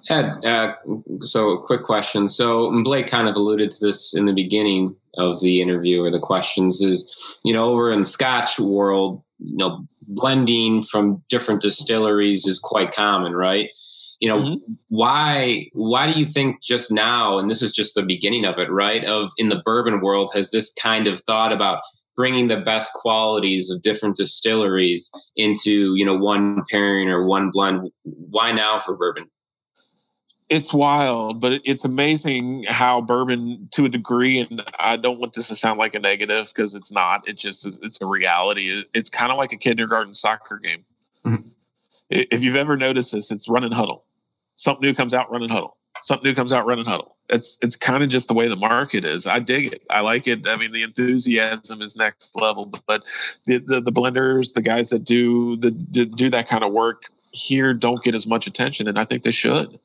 Ed, uh, so quick question. So Blake kind of alluded to this in the beginning of the interview or the questions is, you know, over in Scotch world, you know, blending from different distilleries is quite common, right? You know mm-hmm. why why do you think just now and this is just the beginning of it right of in the bourbon world has this kind of thought about bringing the best qualities of different distilleries into you know one pairing or one blend? Why now for bourbon? It's wild but it's amazing how bourbon to a degree and i don't want this to sound like a negative because it's not. It's just it's a reality. It's kind of like a kindergarten soccer game. Mm-hmm. if you've ever noticed this it's run and huddle something new comes out, running huddle. Something new comes out, running huddle. It's it's kind of just the way the market is. I dig it. I like it. I mean, the enthusiasm is next level. But the the, the blenders, the guys that do the do that kind of work here, don't get as much attention, and I think they should.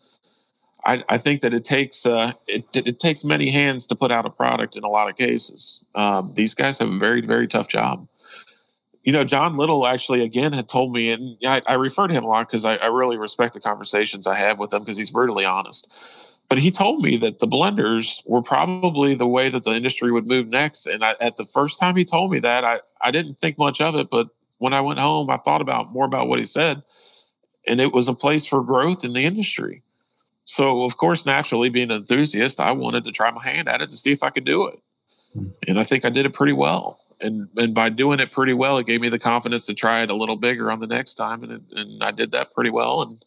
I, I think that it takes uh, it, it takes many hands to put out a product in a lot of cases. Um, these guys have a very very tough job you know, John Little actually again had told me, and I, I refer to him a lot because I, I, really respect the conversations I have with him because he's brutally honest. But he told me that the blenders were probably the way that the industry would move next. And I, at the first time he told me that, I, I didn't think much of it. But when I went home, I thought about more about what he said, and it was a place for growth in the industry. So, of course, naturally, being an enthusiast, I wanted to try my hand at it to see if I could do it. Hmm. And I think I did it pretty well and and by doing it pretty well, it gave me the confidence to try it a little bigger on the next time, and it, and I did that pretty well, and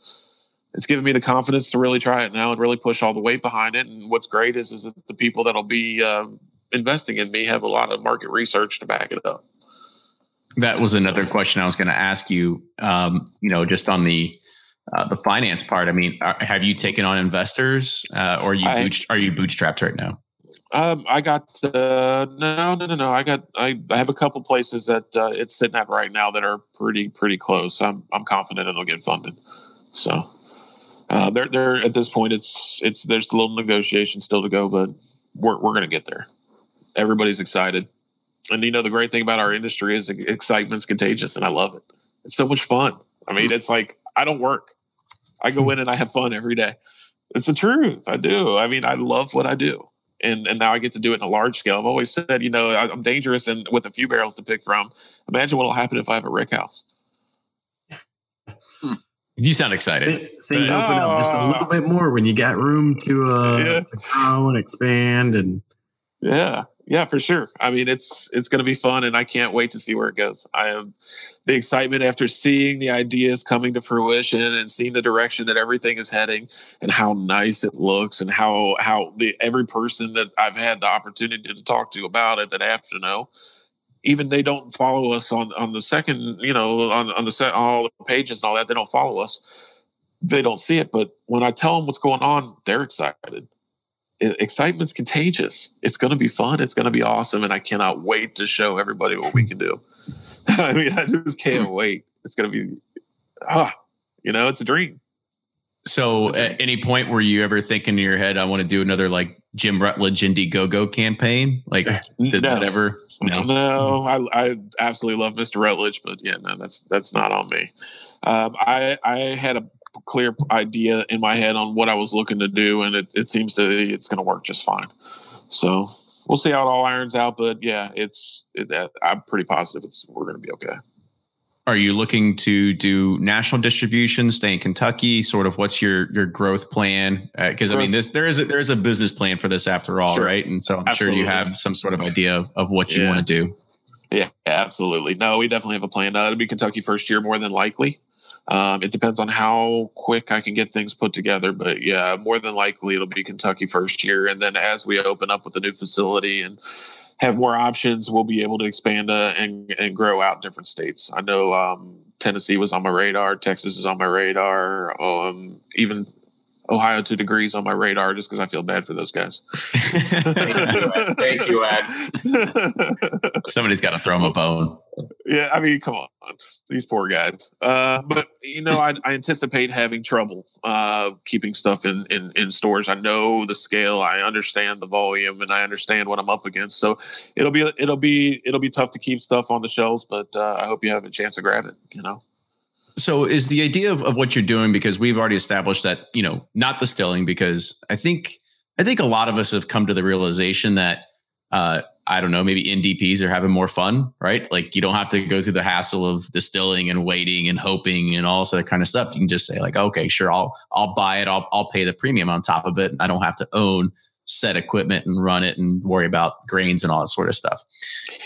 it's given me the confidence to really try it now and really push all the weight behind it. And what's great is is that the people that'll be uh, investing in me have a lot of market research to back it up. That was another question I was going to ask you. Um, you know, just on the uh, the finance part. I mean, are, have you taken on investors, uh, or are you I, are you bootstrapped right now? Um, I got uh, no, no, no, no. I got I, I have a couple places that uh, it's sitting at right now that are pretty pretty close. I'm I'm confident it'll get funded. So uh, they're they're at this point it's it's there's a little negotiation still to go, but we're we're gonna get there. Everybody's excited, and you know the great thing about our industry is excitement's contagious, and I love it. It's so much fun. I mean, it's like I don't work. I go in and I have fun every day. It's the truth. I do. I mean, I love what I do. And, and now I get to do it in a large scale. I've always said, you know, I'm dangerous and with a few barrels to pick from. Imagine what will happen if I have a rick house. You sound excited. Things open up just a little bit more when you got room to uh Yeah. to grow and expand and Yeah, yeah, for sure. I mean, it's it's going to be fun, and I can't wait to see where it goes. I am the excitement after seeing the ideas coming to fruition and seeing the direction that everything is heading, and how nice it looks, and how how the every person that I've had the opportunity to talk to about it that I have to know. Even they don't follow us on on the second, you know, on on the set all the pages and all that. They don't follow us. They don't see it, but when I tell them what's going on, they're excited excitement's contagious. It's going to be fun. It's going to be awesome, and I cannot wait to show everybody what we can do. I mean, I just can't wait. It's going to be ah, you know, it's a dream. So, at any point were you ever thinking in your head, I want to do another like Jim Rutledge Indiegogo campaign? Like, did No. that ever? No. No, I, I absolutely love Mr. Rutledge, but yeah, no, that's that's not on me. Um, I I had a clear idea in my head on what I was looking to do, and it, it seems to it's going to work just fine. So we'll see how it all irons out. But yeah, it's it, I'm pretty positive it's we're going to be okay. Are you looking to do national distribution, stay in Kentucky? Sort of, what's your your growth plan? Because I mean, this there is a, there is a business plan for this after all, right? Sure. And so I'm Absolutely. sure you have some sort of idea of, of what you Yeah. want to do. Yeah, absolutely. No, we definitely have a plan. Uh, it'll be Kentucky first year, more than likely. Um, it depends on how quick I can get things put together, but yeah, more than likely it'll be Kentucky first year, and then as we open up with the new facility and have more options, we'll be able to expand uh, and and grow out different states. I know um, Tennessee was on my radar, Texas is on my radar, um, even Ohio two degrees on my radar, just because I feel bad for those guys. Thank you, Ed. Somebody's got to throw him a bone. Yeah, I mean, come on, these poor guys. Uh, but you know, I, I anticipate having trouble uh, keeping stuff in, in in stores. I know the scale, I understand the volume, and I understand what I'm up against. So it'll be it'll be it'll be tough to keep stuff on the shelves. But uh, I hope you have a chance to grab it. You know, So is the idea of, of what you're doing because we've already established that you know not distilling because I think I think a lot of us have come to the realization that uh, I don't know maybe NDPs are having more fun right? Like you don't have to go through the hassle of distilling and waiting and hoping and all that kind of stuff. You can just say like okay sure I'll I'll buy it. I'll I'll pay the premium on top of it. I don't have to own set equipment and run it and worry about grains and all that sort of stuff.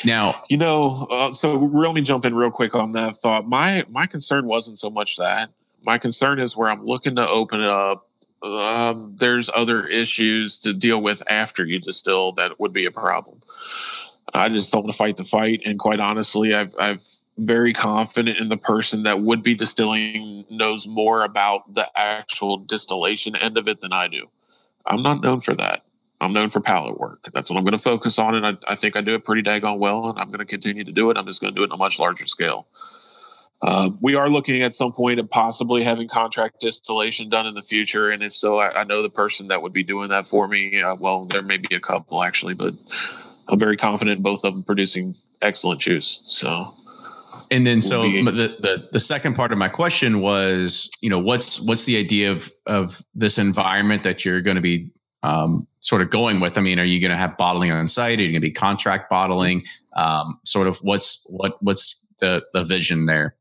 Now, you know. Uh, so let me jump in real quick on that thought. My my concern wasn't so much that. My concern is where I'm looking to open it up. Um, there's other issues to deal with after you distill that would be a problem. I just don't want to fight the fight. And quite honestly, I've I've very confident in the person that would be distilling knows more about the actual distillation end of it than I do. I'm not known for that. I'm known for palate work. That's what I'm going to focus on, and I, I think I do it pretty daggone well. And I'm going to continue to do it. I'm just going to do it on a much larger scale. Uh, we are looking at some point of possibly having contract distillation done in the future, and if so, I, I know the person that would be doing that for me. Uh, well, there may be a couple actually, but I'm very confident in both of them producing excellent juice. So and then so the, the the second part of my question was, you know, what's what's the idea of of this environment that you're going to be um, sort of going with? I mean, are you going to have bottling on site? Are you going to be contract bottling? Um, sort of what's what what's the the vision there?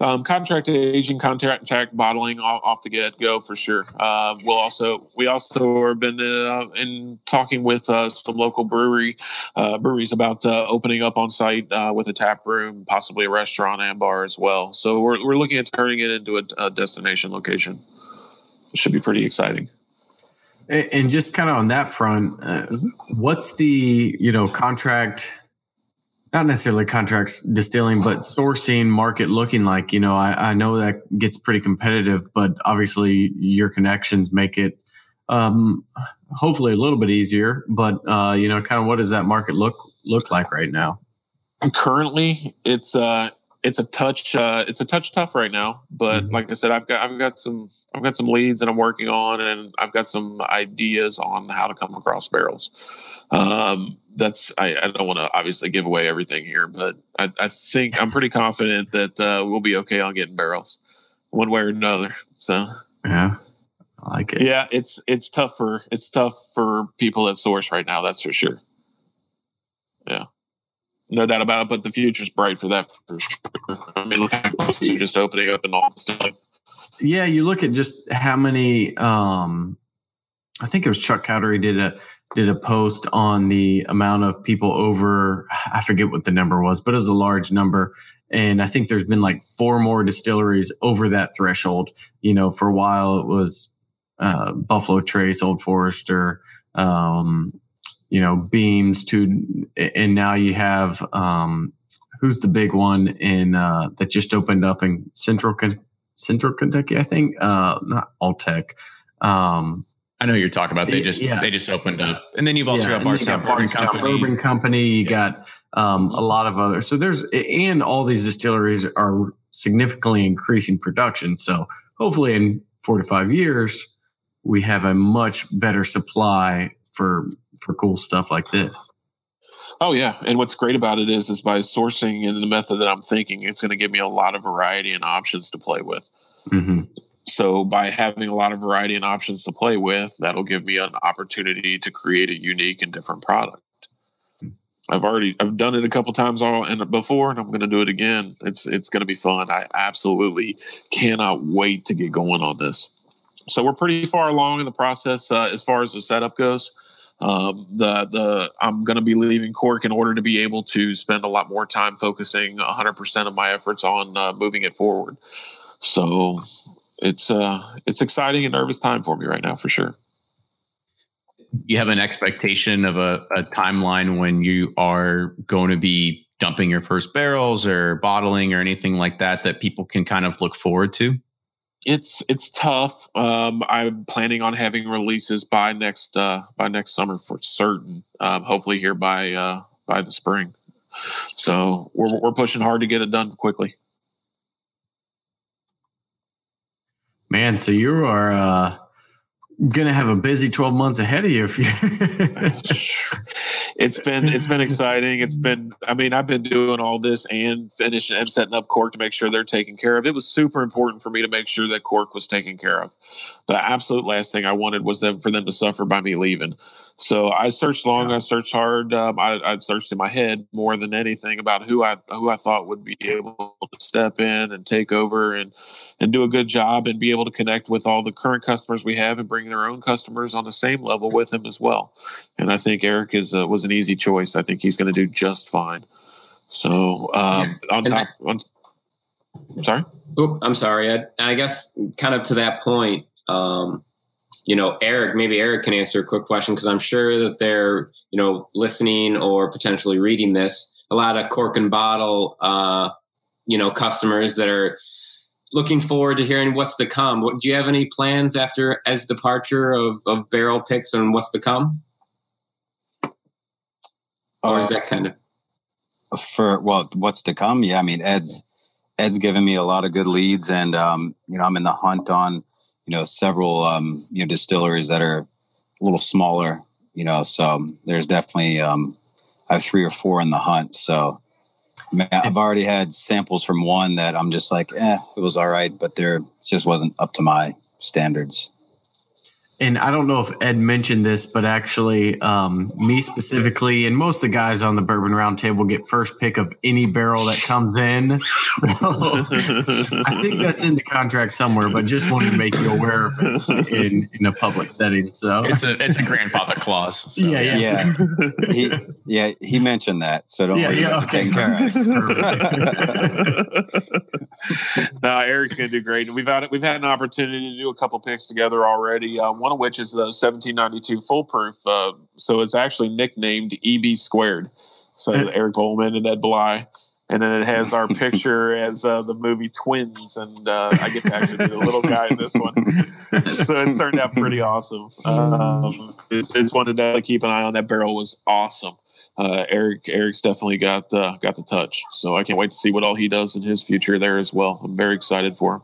um, contract aging, contract bottling off, the get go for sure. Uh, we'll also we also have been uh, in talking with uh, some local brewery uh, breweries about uh, opening up on site uh, with a tap room, possibly a restaurant and bar as well. So we're we're looking at turning it into a, a destination location. It should be pretty exciting. And just kind of on that front, uh, what's the you know contract? Not necessarily contracts distilling, but sourcing market looking like. You know, I, I know that gets pretty competitive, but obviously your connections make it um, hopefully a little bit easier. But uh, you know, kind of what does that market look look like right now? currently it's uh it's a touch uh it's a touch tough right now but Mhm. like i said i've got i've got some i've got some leads that i'm working on and i've got some ideas on how to come across barrels um that's i, I don't want to obviously give away everything here but i, I think i'm pretty confident that uh, we'll be okay on getting barrels one way or another so Yeah, I like it. Yeah, it's it's tough for it's tough for people at source right now. That's for sure. No doubt about it. But the future's bright for that for sure. I mean, look at just opening up and all stuff. Yeah, you look at just how many. um I think it was Chuck Cowdery did a did a post on the amount of people over. I forget what the number was, but it was a large number. And I think there's been like four more distilleries over that threshold. You know, for a while it was uh, Buffalo Trace, Old Forester, um, you know, Beams, to, and now you have um, who's the big one in uh, that just opened up in Central Central Kentucky, I think. Uh, not Alltech. Um, I know you're talking about. They just yeah. they just opened up, and then you've also yeah, got Bardstown Bourbon Company. Bourbon Company. You yeah. got um, a lot of others. So there's and all these distilleries are significantly increasing production. So hopefully, in four to five years, we have a much better supply for for cool stuff like this. Oh yeah, and what's great about it is is by sourcing in the method that I'm thinking, it's going to give me a lot of variety and options to play with. Mm-hmm. So by having a lot of variety and options to play with, that'll give me an opportunity to create a unique and different product. I've already I've done it a couple times all and before, and I'm going to do it again. It's it's going to be fun. I absolutely cannot wait to get going on this. So we're pretty far along in the process uh, as far as the setup goes. Um, the the I'm going to be leaving Cork in order to be able to spend a lot more time focusing 100% of my efforts on uh, moving it forward. So it's uh it's exciting and nervous time for me right now for sure you have an expectation of a, a timeline when you are going to be dumping your first barrels or bottling or anything like that that people can kind of look forward to it's it's tough. Um, i'm planning on having releases by next uh by next summer for certain um, hopefully here by uh by the spring. So we're, we're pushing hard to get it done quickly. Man, so you are uh, gonna have a busy 12 months ahead of you. it's been it's been exciting. It's been I mean, I've been doing all this and finishing and setting up Cork to make sure they're taken care of. It was super important for me to make sure that Cork was taken care of. The absolute last thing I wanted was them for them to suffer by me leaving. So I searched long, I searched hard. Um, I, I, searched in my head more than anything about who I who I thought would be able to step in and take over and and do a good job and be able to connect with all the current customers we have and bring their own customers on the same level with them as well. And I think Eric is uh, was an easy choice. I think he's going to do just fine. So um, yeah. on top, on, I'm sorry. Oh, I'm sorry. I, I guess kind of to that point. Um, you know, Eric, maybe Eric can answer a quick question because I'm sure that they're, you know, listening or potentially reading this. A lot of cork and bottle, uh, you know, customers that are looking forward to hearing what's to come. What, do you have any plans after as departure of, of barrel picks and what's to come? Or is that kind of for well, what's to come? Yeah, I mean, Ed's Ed's given me a lot of good leads, and um, you know, I'm in the hunt on you know several um, you know distilleries that are a little smaller. You know, so there's definitely um, I have three or four in the hunt. So I've already had samples from one that I'm just like, eh, it was all right, but there just wasn't up to my standards and I don't know if Ed mentioned this, but actually, um, me specifically, and most of the guys on the Bourbon Roundtable get first pick of any barrel that comes in. So I think that's in the contract somewhere, but just wanted to make you aware of it in, in a public setting. So it's a it's a grandfather clause. So. Yeah, yeah, yeah. he, yeah, he mentioned that, so don't yeah, worry, yeah, okay. care of. no, Eric's gonna do great. We've had we've had an opportunity to do a couple picks together already. Uh, one of which is the 1792 Full Proof. Uh, so it's actually nicknamed EB squared. So Eric Bowman and Ed Bly. And then it has our picture as uh, the movie Twins, and uh, I get to actually be the little guy in this one. so it turned out pretty awesome. Um, it's, it's one to definitely keep an eye on. That barrel was awesome. Uh, Eric Eric's definitely got uh, got the touch. So I can't wait to see what all he does in his future there as well. I'm very excited for him.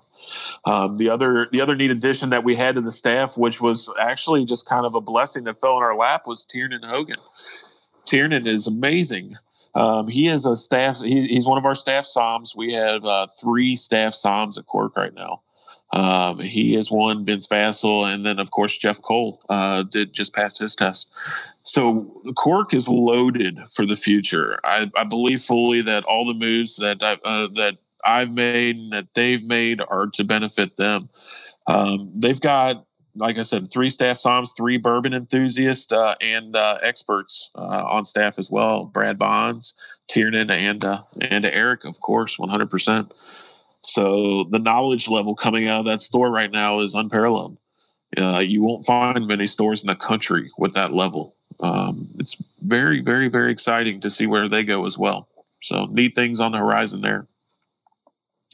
Um, the other the other neat addition that we had to the staff, which was actually just kind of a blessing that fell in our lap, was Tiernan Hogan. Tiernan is amazing. Um, he is a staff. He, he's one of our staff somms. We have uh, three staff somms at Cork right now. Um, he is one, Vince Vassell, and then of course Jeff Cole uh, did just passed his test. So Cork is loaded for the future. I, I believe fully that all the moves that uh, that I've made and that they've made are to benefit them. Um, they've got, like I said, three staff somms, three bourbon enthusiasts, uh, and uh, experts uh, on staff as well. Brad Bonds, Tiernan, and uh, and Eric, of course, one hundred percent. So the knowledge level coming out of that store right now is unparalleled. Uh, you won't find many stores in the country with that level. Um, it's very, very, very exciting to see where they go as well. So neat things on the horizon there.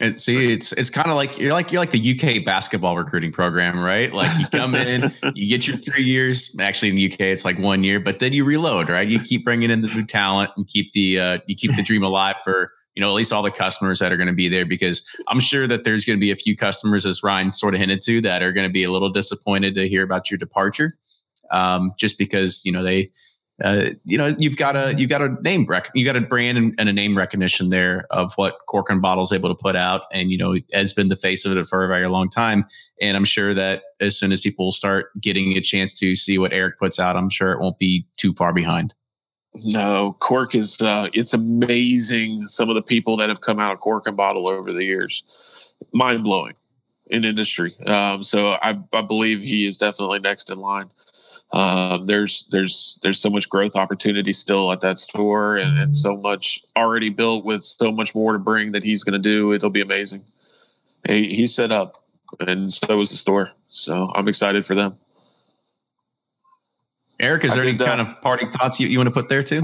And see, it's it's kind of like you're like you're like the UK basketball recruiting program, right? Like you come in, you get your three years. Actually, in the UK, it's like one year, but then you reload, right? You keep bringing in the new talent and keep the uh, you keep the dream alive for you know, at least all the customers that are going to be there because I'm sure that there's going to be a few customers, as Ryan sort of hinted to, that are going to be a little disappointed to hear about your departure, um, just because you know they, uh, you know, you've got a you've got a name rec- you got a brand and, and, a name recognition there of what Cork and Bottle is able to put out, and you know, Ed's been the face of it for a very long time, and I'm sure that as soon as people start getting a chance to see what Eric puts out, I'm sure it won't be too far behind. No, Cork is uh, it's amazing. Some of the people that have come out of Cork and Bottle over the years, mind blowing in industry. Um, so I, I, believe he is definitely next in line. Um, there's there's there's so much growth opportunity still at that store, and, and so much already built with so much more to bring that he's going to do. It'll be amazing. He, he's set up, and so is the store. So I'm excited for them. Eric, is there any kind of parting thoughts you, you want to put there too?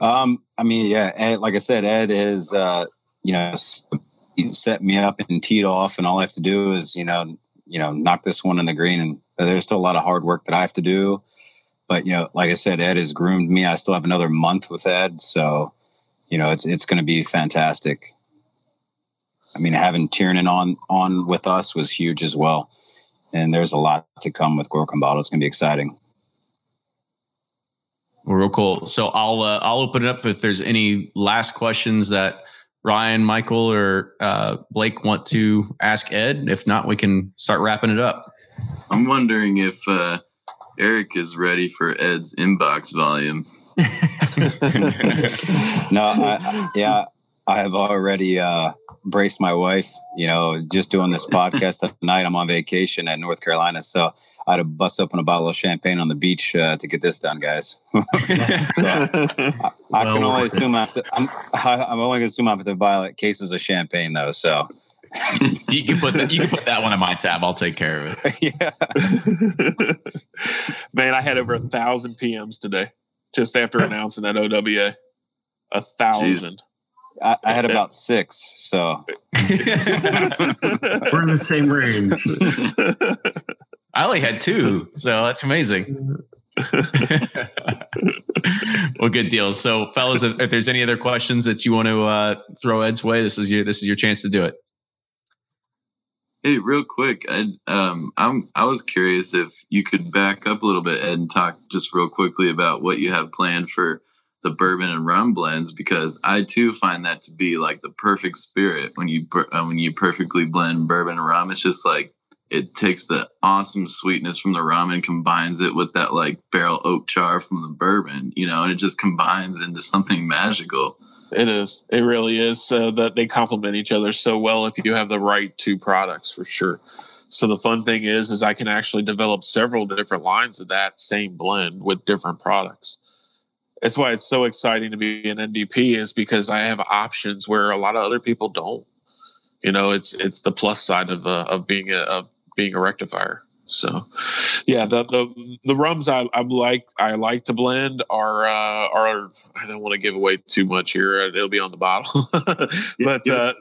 Um, I mean, yeah, Ed, like I said, Ed is, uh, you know, set me up and teed off, and all I have to do is, you know, you know, knock this one in the green. And there's still a lot of hard work that I have to do. But you know, like I said, Ed has groomed me. I still have another month with Ed, so you know, it's it's going to be fantastic. I mean, having Tiernan on on with us was huge as well, and there's a lot to come with Bottle. It's going to be exciting. Well, real cool. So I'll uh, I'll open it up if there's any last questions that Ryan, Michael, or uh, Blake want to ask Ed. If not, we can start wrapping it up. I'm wondering if uh, Eric is ready for Ed's inbox volume. no, I, yeah, I have already uh, braced my wife. You know, just doing this podcast tonight. I'm on vacation at North Carolina, so I had to bust open a bottle of champagne on the beach uh, to get this done, guys. so I, I can only assume I have to. I'm, I'm only going to assume I have to buy like cases of champagne though. So. you can put that. You can put that one in my tab. I'll take care of it. yeah, man, I had over a thousand PMs today, just after announcing that OWA. A thousand. Jeez. I, I, had about six, so we're in the same range. I only had two, so that's amazing. well, good deal. So, fellas, if, if, there's any other questions that you want to uh, throw Ed's way, this is your this is your chance to do it. Hey, real quick, I um I'm I was curious if you could back up a little bit Ed, and talk just real quickly about what you have planned for the bourbon and rum blends because I too find that to be like the perfect spirit when you uh, when you perfectly blend bourbon and rum. It's just like it takes the awesome sweetness from the rum and combines it with that like barrel oak char from the bourbon, you know, and it just combines into something magical. It is. It really is. Uh, that they complement each other so well if you have the right two products for sure. So the fun thing is, is I can actually develop several different lines of that same blend with different products it's why it's so exciting to be an NDP is because I have options where a lot of other people don't. You know, it's it's the plus side of uh, of being a of being a rectifier. So, yeah, the the the rums I, I like I like to blend are uh, are I don't want to give away too much here. It'll be on the bottle, but uh,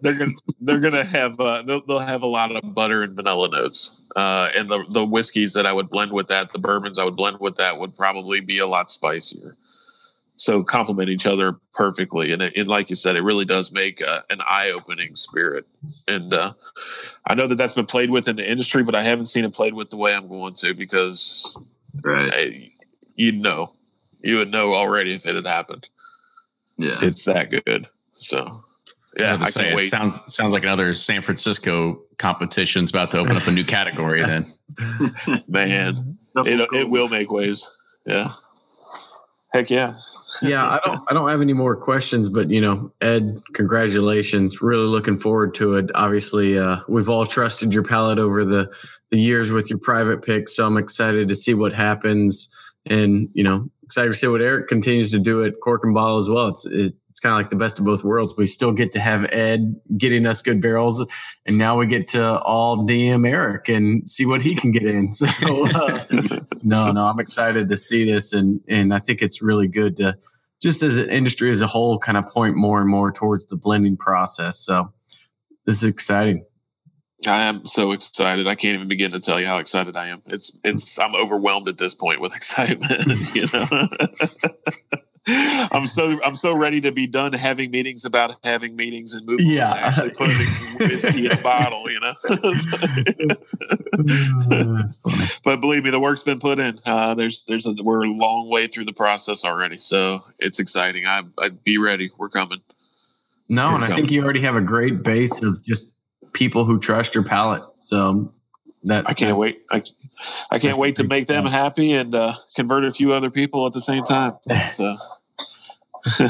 they're gonna they're gonna have uh, they'll, they'll have a lot of butter and vanilla notes. Uh, and the the whiskeys that I would blend with that, the bourbons I would blend with that would probably be a lot spicier. So complement each other perfectly, and, it, and like you said, it really does make uh, an eye opening spirit. And uh, I know that that's been played with in the industry, but I haven't seen it played with the way I'm going to because right, I, you'd know, you would know already if it had happened. Yeah, it's that good. So Yeah, I, I can't it wait. sounds sounds like another San Francisco competition's about to open up a new category. Then Man, it it will make waves. Yeah. Heck yeah. yeah, I don't I don't have any more questions, but you know, Ed, congratulations. Really looking forward to it. Obviously, uh, we've all trusted your palate over the the years with your private picks, so I'm excited to see what happens, and you know, excited to see what Eric continues to do at Cork and Ball as well. It's it, it's kind of like the best of both worlds. We still get to have Ed getting us good barrels, and now we get to all DM Eric and see what he can get in. So. Uh, no, no, I'm excited to see this, and and I think it's really good to just as an industry as a whole kind of point more and more towards the blending process. So this is exciting. I am so excited. I can't even begin to tell you how excited I am. It's it's I'm overwhelmed at this point with excitement. you know, I'm so I'm so ready to be done having meetings about having meetings and moving Yeah. on to actually putting whiskey in a bottle. You know, That's but believe me, the work's been put in. Uh, there's there's a we're a long way through the process already, so it's exciting. I I'd be ready. We're coming. No, and I think you already have a great base of just people who trust your palate. So that I can't wait. I, I can't wait to make them happy and uh, convert a few other people at the same time. So.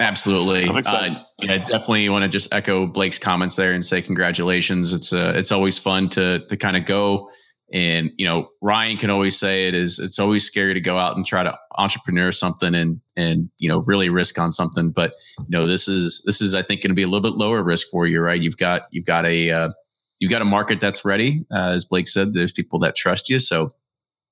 Absolutely. Uh, yeah, definitely want to just echo Blake's comments there and say congratulations. It's uh, it's always fun to to kind of go and you know Ryan can always say it is it's always scary to go out and try to entrepreneur something and and you know really risk on something. But you know this is this is I think going to be a little bit lower risk for you, right? You've got you've got a uh, you've got a market that's ready, uh, as Blake said. There's people that trust you, so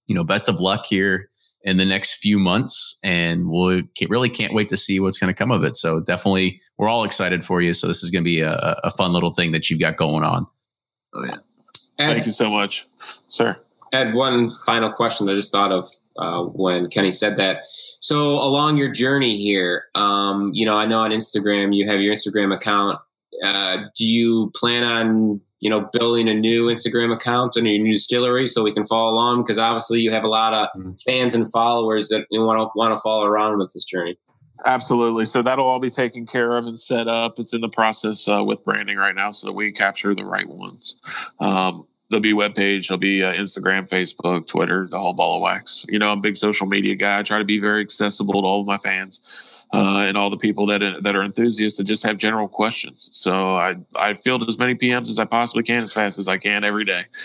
you know best of luck here in the next few months and we can't, really can't wait to see what's going to come of it so definitely we're all excited for you so this is going to be a, a fun little thing that you've got going on Oh yeah. Thank you so much, sir. Ed, one final question that I just thought of uh, when Kenny said that. So along your journey here, um, you know, I know on Instagram you have your Instagram account. Uh, do you plan on you know building a new Instagram account and your new distillery so we can follow along? Because obviously you have a lot of fans and followers that you want to want to follow around with this journey. Absolutely. So that'll all be taken care of and set up. It's in the process uh, with branding right now, so that we capture the right ones. Um, there'll be a webpage, there'll be uh, Instagram, Facebook, Twitter, the whole ball of wax. You know, I'm a big social media guy. I try to be very accessible to all of my fans uh, and all the people that that are enthusiasts that just have general questions. So I I field as many PMs as I possibly can as fast as I can every day.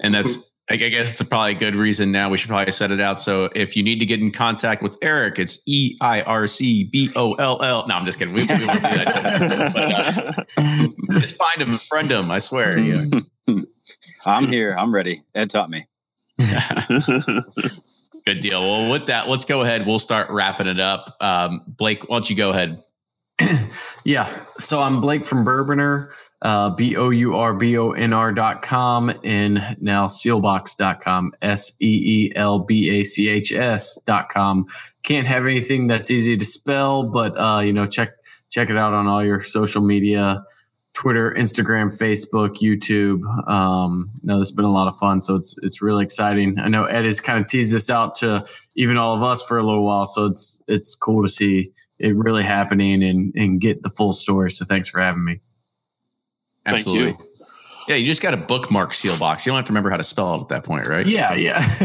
and that's I guess it's probably a good reason now. We should probably set it out. So if you need to get in contact with Eric, it's E I R C B O L L. No, I'm just kidding. We, we won't do that. But, uh, just find him, friend him. I swear. Yeah. I'm here. I'm ready. Ed taught me. Good deal. Well, with that, let's go ahead. We'll start wrapping it up. Um, Blake, why don't you go ahead? Yeah. So I'm Blake from Bourbonr, uh, B O U R B O N R dot com, and now seelbachs dot com, S E E L B A C H S dot com. Can't have anything that's easy to spell, but uh, you know, check check it out on all your social media. Twitter, Instagram, Facebook, YouTube. Um, no, this has been a lot of fun, so it's it's really exciting. I know Ed has kind of teased this out to even all of us for a little while, so it's it's cool to see it really happening and and get the full story. So thanks for having me. Thank Absolutely. You. Yeah, you just got a bookmark Seelbach's. You don't have to remember how to spell it at that point, right? Yeah, yeah.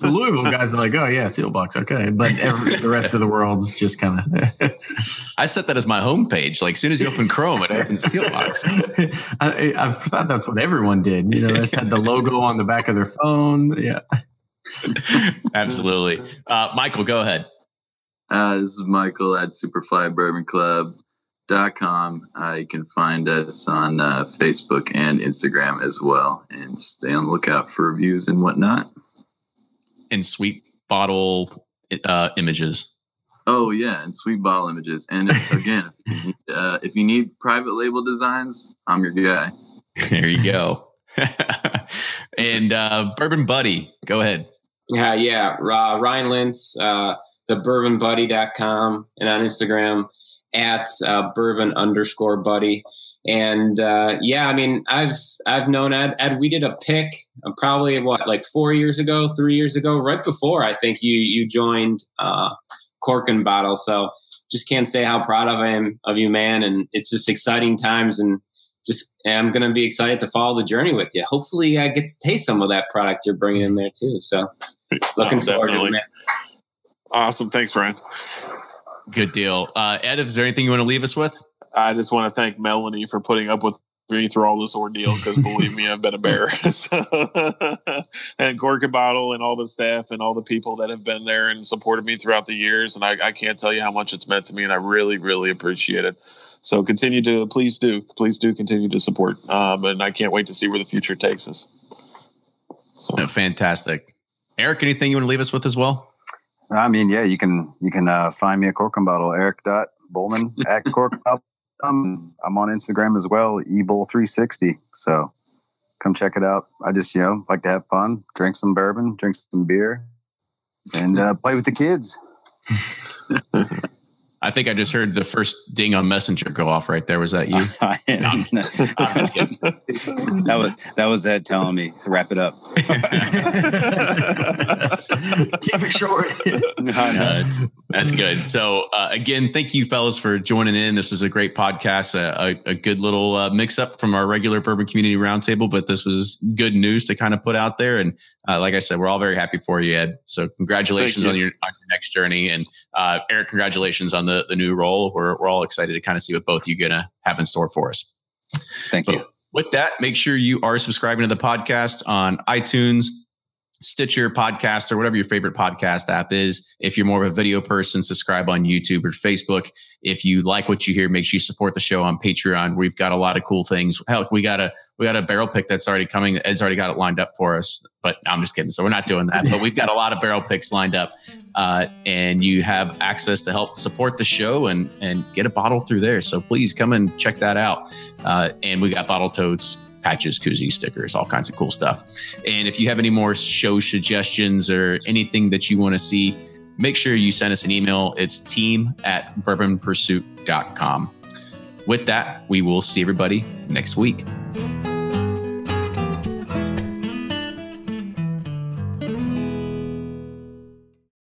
the Louisville guys are like, oh yeah, Seelbach's, okay, but every, the rest of the world's just kind of. I set that as my homepage. Like as soon as you open Chrome, it opens Seelbach's. I, I thought that's what everyone did. You know, they just had the logo on the back of their phone. Yeah. Absolutely. Uh, Michael, go ahead. Uh, this is Michael at superflybourbon.club.com. Uh, you can find us on uh, Facebook and Instagram as well, and stay on the lookout for reviews and whatnot. And sweet bottle uh, images. Oh yeah, and sweet bottle images. And if, again, if you, need, uh, if you need private label designs, I'm your guy. There you go. and uh, Bourbon Buddy, go ahead. Yeah, yeah. Uh, Ryan Lintz, uh, thebourbonbuddy.com, and on Instagram at uh, bourbon underscore buddy. And uh, yeah, I mean, I've I've known Ed. Ed, we did a pick uh, probably what like four years ago, three years ago, right before I think you you joined uh, Cork and Bottle. So just can't say how proud of I am of you, man. And it's just exciting times, and just I'm going to be excited to follow the journey with you. Hopefully, I get to taste some of that product you're bringing in there too. So, looking Oh, forward to it, man. Awesome. Thanks, Ryan. Good deal. Uh, Ed, is there anything you want to leave us with? I just want to thank Melanie for putting up with me through all this ordeal because believe me, I've been a bear. so, and Cork and Bottle and all the staff and all the people that have been there and supported me throughout the years. And I, I can't tell you how much it's meant to me, and I really, really appreciate it. So continue to please do, please do continue to support. Um, and I can't wait to see where the future takes us. So No, fantastic. Eric, anything you want to leave us with as well? I mean, yeah, you can you can uh, find me at Cork and Bottle, Eric dot Bowman at Cork. and Bottle. Um, I'm on Instagram as well, eBowl360. So come check it out. I just you know like to have fun, drink some bourbon, drink some beer, and uh, play with the kids. I think I just heard the first ding on Messenger go off right there. Was that you? I am- I'm just kidding. that was that was Ed telling me to wrap it up. Keep it short. I know. Uh, it's- that's good. So, uh, again, thank you, fellas, for joining in. This was a great podcast, a, a, a good little uh, mix up from our regular Bourbon Community Roundtable, but this was good news to kind of put out there. And uh, like I said, we're all very happy for you, Ed. So, congratulations Thank on your, on your next journey. And uh, Eric, congratulations on the, the new role. We're, we're all excited to kind of see what both you to have in store for us. Thank you. With that, make sure you are subscribing to the podcast on iTunes, Stitcher, Podcast, or whatever your favorite podcast app is. If you're more of a video person, subscribe on YouTube or Facebook. If you like what you hear, make sure you support the show on Patreon. We've got a lot of cool things. Hell, we got a we got a barrel pick that's already coming. Ed's already got it lined up for us. But no, I'm just kidding. So we're not doing that. But we've got a lot of barrel picks lined up. Uh, and you have access to help support the show and and get a bottle through there. So please come and check that out. Uh, and we got bottle totes, patches, koozies, stickers, all kinds of cool stuff. And if you have any more show suggestions or anything that you want to see, make sure you send us an email. It's team at bourbonpursuit.com. With that, we will see everybody next week.